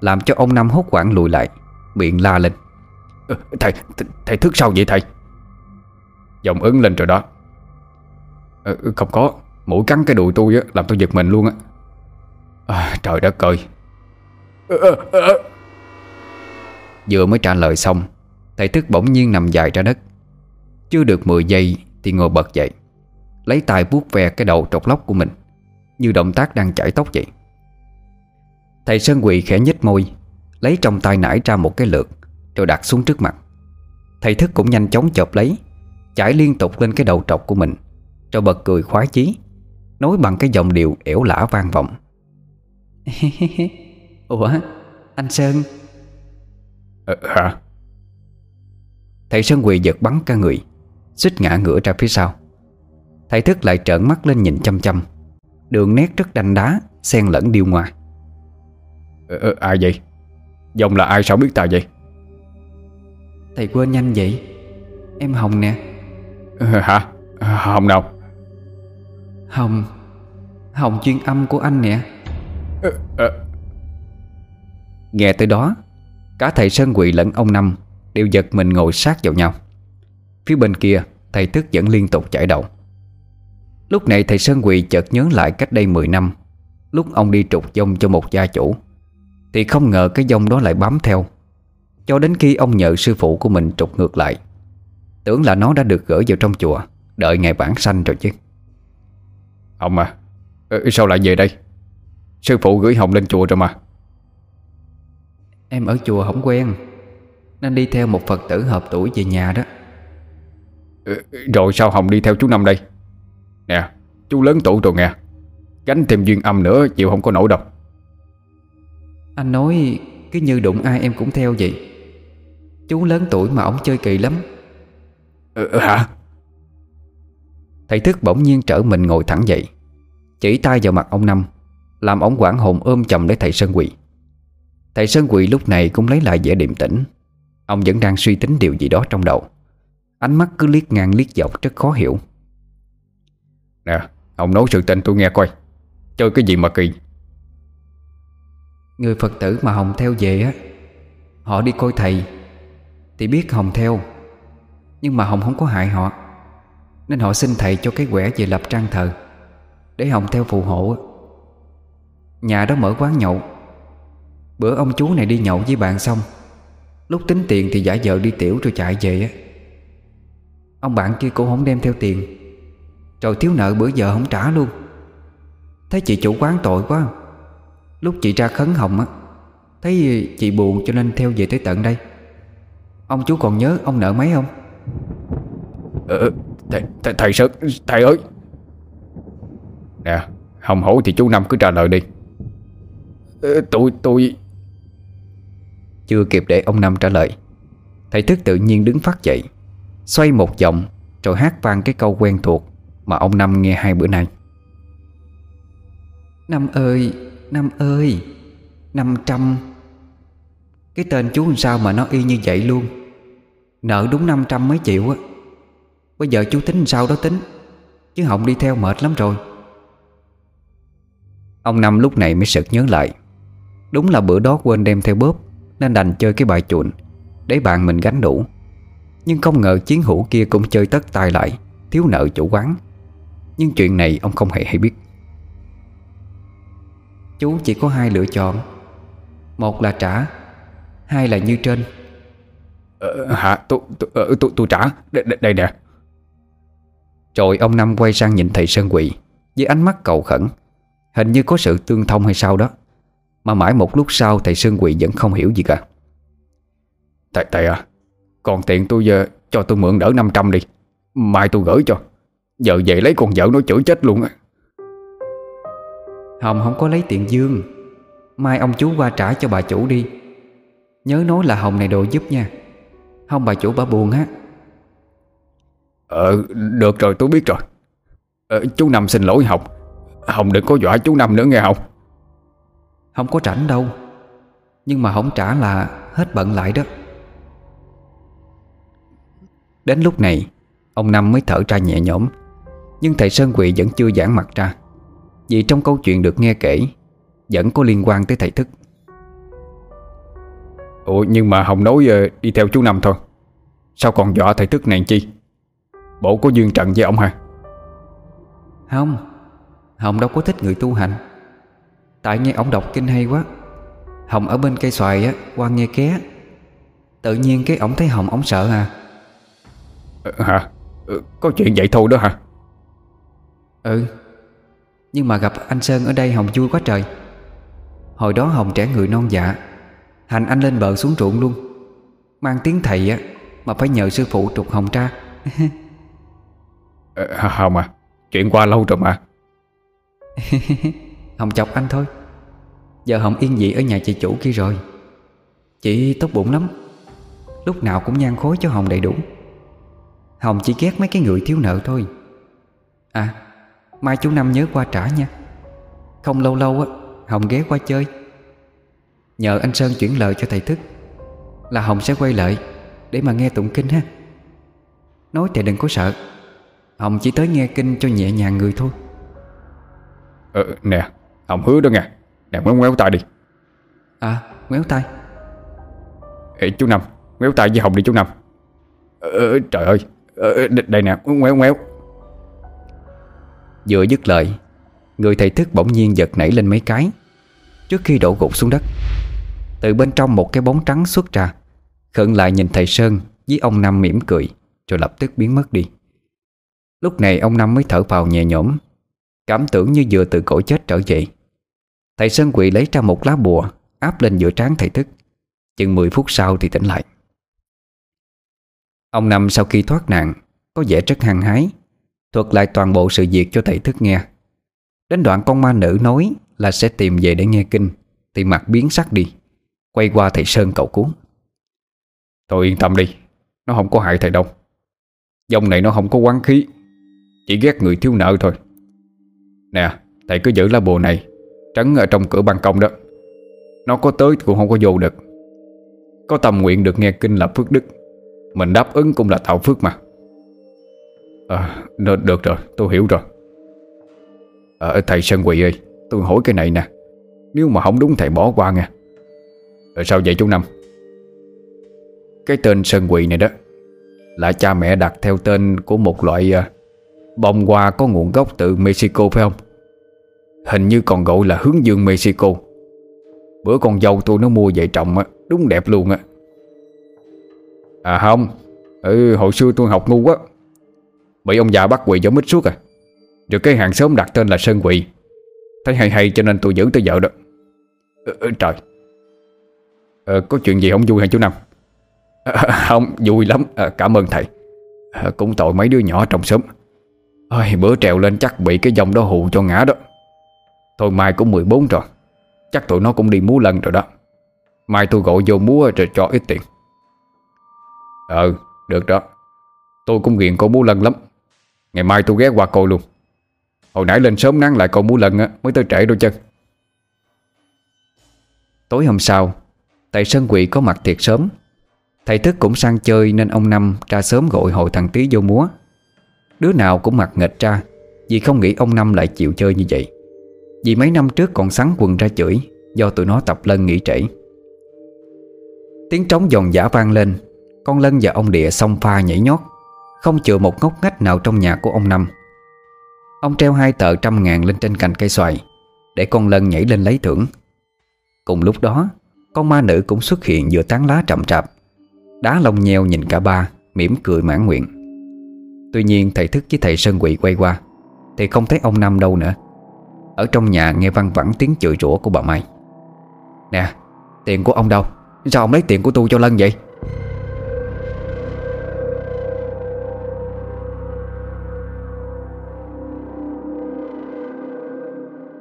Làm cho ông Năm hốt quảng lùi lại Miệng la lên. Ờ, thầy, thầy, thầy thức sao vậy thầy? Giọng ứng lên rồi đó. Ờ, ừ, Không có. Mũi cắn cái đùi tôi á, làm tôi giật mình luôn á. À, Trời đất ơi. Ờ, ờ, ờ, Vừa mới trả lời xong Thầy thức bỗng nhiên nằm dài ra đất. Chưa được 10 giây Thì ngồi bật dậy Lấy tay vuốt ve cái đầu trọc lóc của mình Như động tác đang chải tóc vậy. Thầy Sơn Quỳ khẽ nhếch môi Lấy trong tay nải ra một cái lượt Rồi đặt xuống trước mặt. Thầy thức cũng nhanh chóng chộp lấy Chải liên tục lên cái đầu trọc của mình. Rồi bật cười khoái chí Nói bằng cái giọng điệu ẻo lả vang vọng. Ủa Anh Sơn? Ờ, Hả? Thầy Sơn quỳ giật bắn cả người Xích ngã ngửa ra phía sau. Thầy thức lại trợn mắt lên nhìn chăm chăm. Đường nét rất đanh đá Xen lẫn điêu ngoa. Ờ, ờ, Ai vậy? Dòng là ai sao biết ta vậy? Thầy quên nhanh vậy? Em Hồng nè Hả? Hồng nào? Hồng Hồng chuyên âm của anh nè. Ờ, ờ. Nghe tới đó Cả thầy Sơn Quỳ lẫn ông Năm Đều giật mình ngồi sát vào nhau. Phía bên kia thầy tức vẫn liên tục chảy đầu. Lúc này thầy Sơn Quỳ chợt nhớ lại cách đây 10 năm Lúc ông đi trục dông cho một gia chủ Thì không ngờ cái dông đó lại bám theo. Cho đến khi ông nhờ sư phụ của mình trục ngược lại Tưởng là nó đã được gửi vào trong chùa. Đợi ngày bản sanh rồi chứ. Ông à Sao lại về đây? Sư phụ gửi Hồng lên chùa rồi mà. Em ở chùa không quen Nên đi theo một Phật tử hợp tuổi về nhà đó. Rồi sao Hồng đi theo chú Năm đây? Nè Chú lớn tuổi rồi nghe. Gánh thêm duyên âm nữa chịu không có nổi đâu. Anh nói Cứ như đụng ai em cũng theo vậy. Chú lớn tuổi mà ổng chơi kỳ lắm ừ, Hả? Thầy thức bỗng nhiên trở mình ngồi thẳng dậy Chỉ tay vào mặt ông Năm Làm ổng quảng hồn ôm chầm lấy thầy Sơn Quỳ. Thầy Sơn Quỳ lúc này cũng lấy lại vẻ điềm tĩnh. Ông vẫn đang suy tính điều gì đó trong đầu. Ánh mắt cứ liếc ngang liếc dọc rất khó hiểu. Nè Ông nói sự tình tôi nghe coi. Chơi cái gì mà kỳ? Người Phật tử mà Hồng theo về á Họ đi coi thầy Thì biết Hồng theo nhưng mà Hồng không có hại họ. Nên họ xin thầy cho cái quẻ về lập trang thờ, Để Hồng theo phù hộ. Nhà đó mở quán nhậu. Bữa ông chú này đi nhậu với bạn xong, Lúc tính tiền thì giả vờ đi tiểu rồi chạy về á. Ông bạn kia cũng không đem theo tiền. Rồi thiếu nợ bữa giờ không trả luôn. Thấy chị chủ quán tội quá, Lúc chị ra khấn hồng á, Thấy chị buồn cho nên theo về tới tận đây. Ông chú còn nhớ ông nợ mấy không? Ờ, ờ Thầy, thầy, thầy Sơn Thầy ơi. Nè Hồng hổ thì chú Năm cứ trả lời đi. Ờ, Tôi tôi Chưa kịp để ông Năm trả lời Thầy thức tự nhiên đứng phát dậy Xoay một vòng Rồi hát vang cái câu quen thuộc Mà ông Năm nghe hai bữa nay. Năm ơi Năm ơi Năm trăm. Cái tên chú làm sao mà nó y như vậy luôn? Nợ đúng 500 mấy triệu á. Bây giờ chú tính sao đó tính? Chứ Hồng đi theo mệt lắm rồi. Ông Năm lúc này mới sực nhớ lại. Đúng là bữa đó quên đem theo bóp Nên đành chơi cái bài chuồn Để bạn mình gánh đủ. Nhưng không ngờ chiến hữu kia cũng chơi tất tay lại Thiếu nợ chủ quán. Nhưng chuyện này ông không hề hay biết. Chú chỉ có hai lựa chọn. Một là trả Hai là như trên. Ờ, Hả? Tôi tôi, ờ, tôi, trả. Đây, đây, đây nè. Rồi ông Năm quay sang nhìn thầy Sơn Quỳ Với ánh mắt cầu khẩn. Hình như có sự tương thông hay sao đó Mà mãi một lúc sau thầy Sơn Quỳ vẫn không hiểu gì cả. Thầy, thầy à Còn tiền tôi giờ cho tôi mượn đỡ 500 đi. Mai tôi gửi cho. Giờ về lấy con vợ nó chửi chết luôn á. Hồng không có lấy tiền dương. Mai ông chú qua trả cho bà chủ đi. Nhớ nói là Hồng này đồ giúp nha. Không bà chủ bà buồn á Ờ được rồi tôi biết rồi. Ờ, Chú Năm xin lỗi Hồng. Hồng đừng có dọa chú Năm nữa nghe Hồng. Không có rảnh đâu. Nhưng mà không trả là hết bận lại đó. Đến lúc này Ông Năm mới thở ra nhẹ nhõm. Nhưng thầy Sơn Quỳ vẫn chưa giãn mặt ra. Vì trong câu chuyện được nghe kể Vẫn có liên quan tới thầy thức. Ủa nhưng mà Hồng nói uh, đi theo chú Năm thôi. Sao còn dọa thầy thức này chi Bộ có duyên trận với ông hả Không Hồng đâu có thích người tu hành. Tại nghe ông đọc kinh hay quá. Hồng ở bên cây xoài á Qua nghe ké. Tự nhiên cái ổng thấy Hồng ổng sợ à. Ờ, Hả? Ờ, Có chuyện vậy thôi đó hả? Ừ Nhưng mà gặp anh Sơn ở đây Hồng vui quá trời. Hồi đó Hồng trẻ người non dạ Hành anh lên bờ xuống ruộng luôn. Mang tiếng thầy á Mà phải nhờ sư phụ trục Hồng ra ờ, Hồng à. Chuyện qua lâu rồi mà. Hồng chọc anh thôi. Giờ Hồng yên dị ở nhà chị chủ kia rồi. Chị tốt bụng lắm. Lúc nào cũng nhan khối cho Hồng đầy đủ. Hồng chỉ ghét mấy cái người thiếu nợ thôi. À Mai chú Năm nhớ qua trả nha. Không lâu lâu á Hồng ghé qua chơi. Nhờ anh Sơn chuyển lời cho thầy thức Là Hồng sẽ quay lại Để mà nghe tụng kinh ha. Nói thì đừng có sợ. Hồng chỉ tới nghe kinh cho nhẹ nhàng người thôi. Ờ nè Hồng hứa đó nghe. Nè ngoéo ngoéo tay đi. À ngoéo tay. Ê chú Năm Ngoéo tay với Hồng đi chú Năm. Ờ, Trời ơi. Ờ, Đây nè ngoéo ngoéo Vừa dứt lời Người thầy thức bỗng nhiên giật nảy lên mấy cái. Trước khi đổ gục xuống đất Từ bên trong một cái bóng trắng xuất ra Khẩn lại nhìn thầy Sơn Với ông Năm mỉm cười Rồi lập tức biến mất đi Lúc này ông Năm mới thở phào nhẹ nhõm, Cảm tưởng như vừa từ cõi chết trở về. Thầy Sơn quỳ lấy ra một lá bùa, Áp lên giữa trán thầy thức. Chừng 10 phút sau thì tỉnh lại. Ông Năm sau khi thoát nạn, Có vẻ rất hăng hái, Thuật lại toàn bộ sự việc cho thầy thức nghe. Đến đoạn con ma nữ nói Là sẽ tìm về để nghe kinh, Thì mặt biến sắc đi, Quay qua thầy Sơn cậu cuốn Thôi yên tâm đi, Nó không có hại thầy đâu. Dòng này nó không có quán khí. Chỉ ghét người thiếu nợ thôi. Nè thầy cứ giữ lá bùa này Trấn ở trong cửa ban công đó. Nó có tới cũng không có vô được. Có tâm nguyện được nghe kinh là phước đức. Mình đáp ứng cũng là tạo phước mà. À được rồi tôi hiểu rồi. À, Thầy Sơn Quỳ ơi Tôi hỏi cái này nè. Nếu mà không đúng thầy bỏ qua nha à, Sao vậy chú Năm? Cái tên Sơn Quỳ này đó Là cha mẹ đặt theo tên của một loại uh, Bông hoa có nguồn gốc từ Mexico phải không? Hình như còn gọi là hướng dương Mexico. Bữa con dâu tôi nó mua về trồng á Đúng đẹp luôn á. À không Ừ hồi xưa tôi học ngu quá. Bị ông già bắt quỳ giống mít suốt à. Rồi cái hàng xóm đặt tên là Sơn Quỳ. Thấy hay hay cho nên tôi giữ tới vợ đó. Ừ, ừ, Trời. À, Có chuyện gì không vui hả chú Năm? À, Không vui lắm. À, Cảm ơn thầy. À, Cũng tội mấy đứa nhỏ trong xóm. Ôi, Bữa trèo lên chắc bị cái dòng đó hù cho ngã đó. Thôi mai cũng 14 rồi Chắc tụi nó cũng đi múa lần rồi đó. Mai tôi gọi vô múa rồi cho ít tiền. Ừ được đó. Tôi cũng ghiền cô múa lần lắm. Ngày mai tôi ghé qua coi luôn. Hồi nãy lên sớm nắng lại coi múa lần á Mới tới trễ đôi chân. Tối hôm sau Tại sân quỷ có mặt thiệt sớm. Thầy thức cũng sang chơi nên ông Năm ra sớm gọi hội thằng Tý vô múa. Đứa nào cũng mặt nghệch ra, Vì không nghĩ ông Năm lại chịu chơi như vậy. Vì mấy năm trước còn sắn quần ra chửi, Do tụi nó tập lân nghỉ trễ. Tiếng trống giòn giả vang lên, Con Lân và ông Địa xông pha nhảy nhót, Không chừa một ngóc ngách nào trong nhà của ông Năm. Ông treo hai tờ trăm ngàn lên trên cành cây xoài, Để con Lân nhảy lên lấy thưởng. Cùng lúc đó, Con ma nữ cũng xuất hiện giữa tán lá trầm trạp. Đá lông nheo nhìn cả ba, mỉm cười mãn nguyện. Tuy nhiên thầy thức với thầy Sơn Quỷ quay qua, Thì không thấy ông Năm đâu nữa. Ở trong nhà nghe văng vẳng tiếng chửi rủa của bà Mai. Nè, Tiền của ông đâu? Sao ông lấy tiền của tôi cho Lân vậy?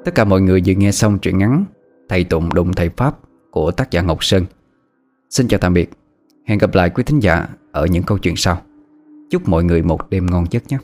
Tất cả mọi người vừa nghe xong truyện ngắn Thầy Tụng đụng thầy Pháp của tác giả Ngọc Sơn. Xin chào tạm biệt. Hẹn gặp lại quý thính giả ở những câu chuyện sau. Chúc mọi người một đêm ngon giấc nhé.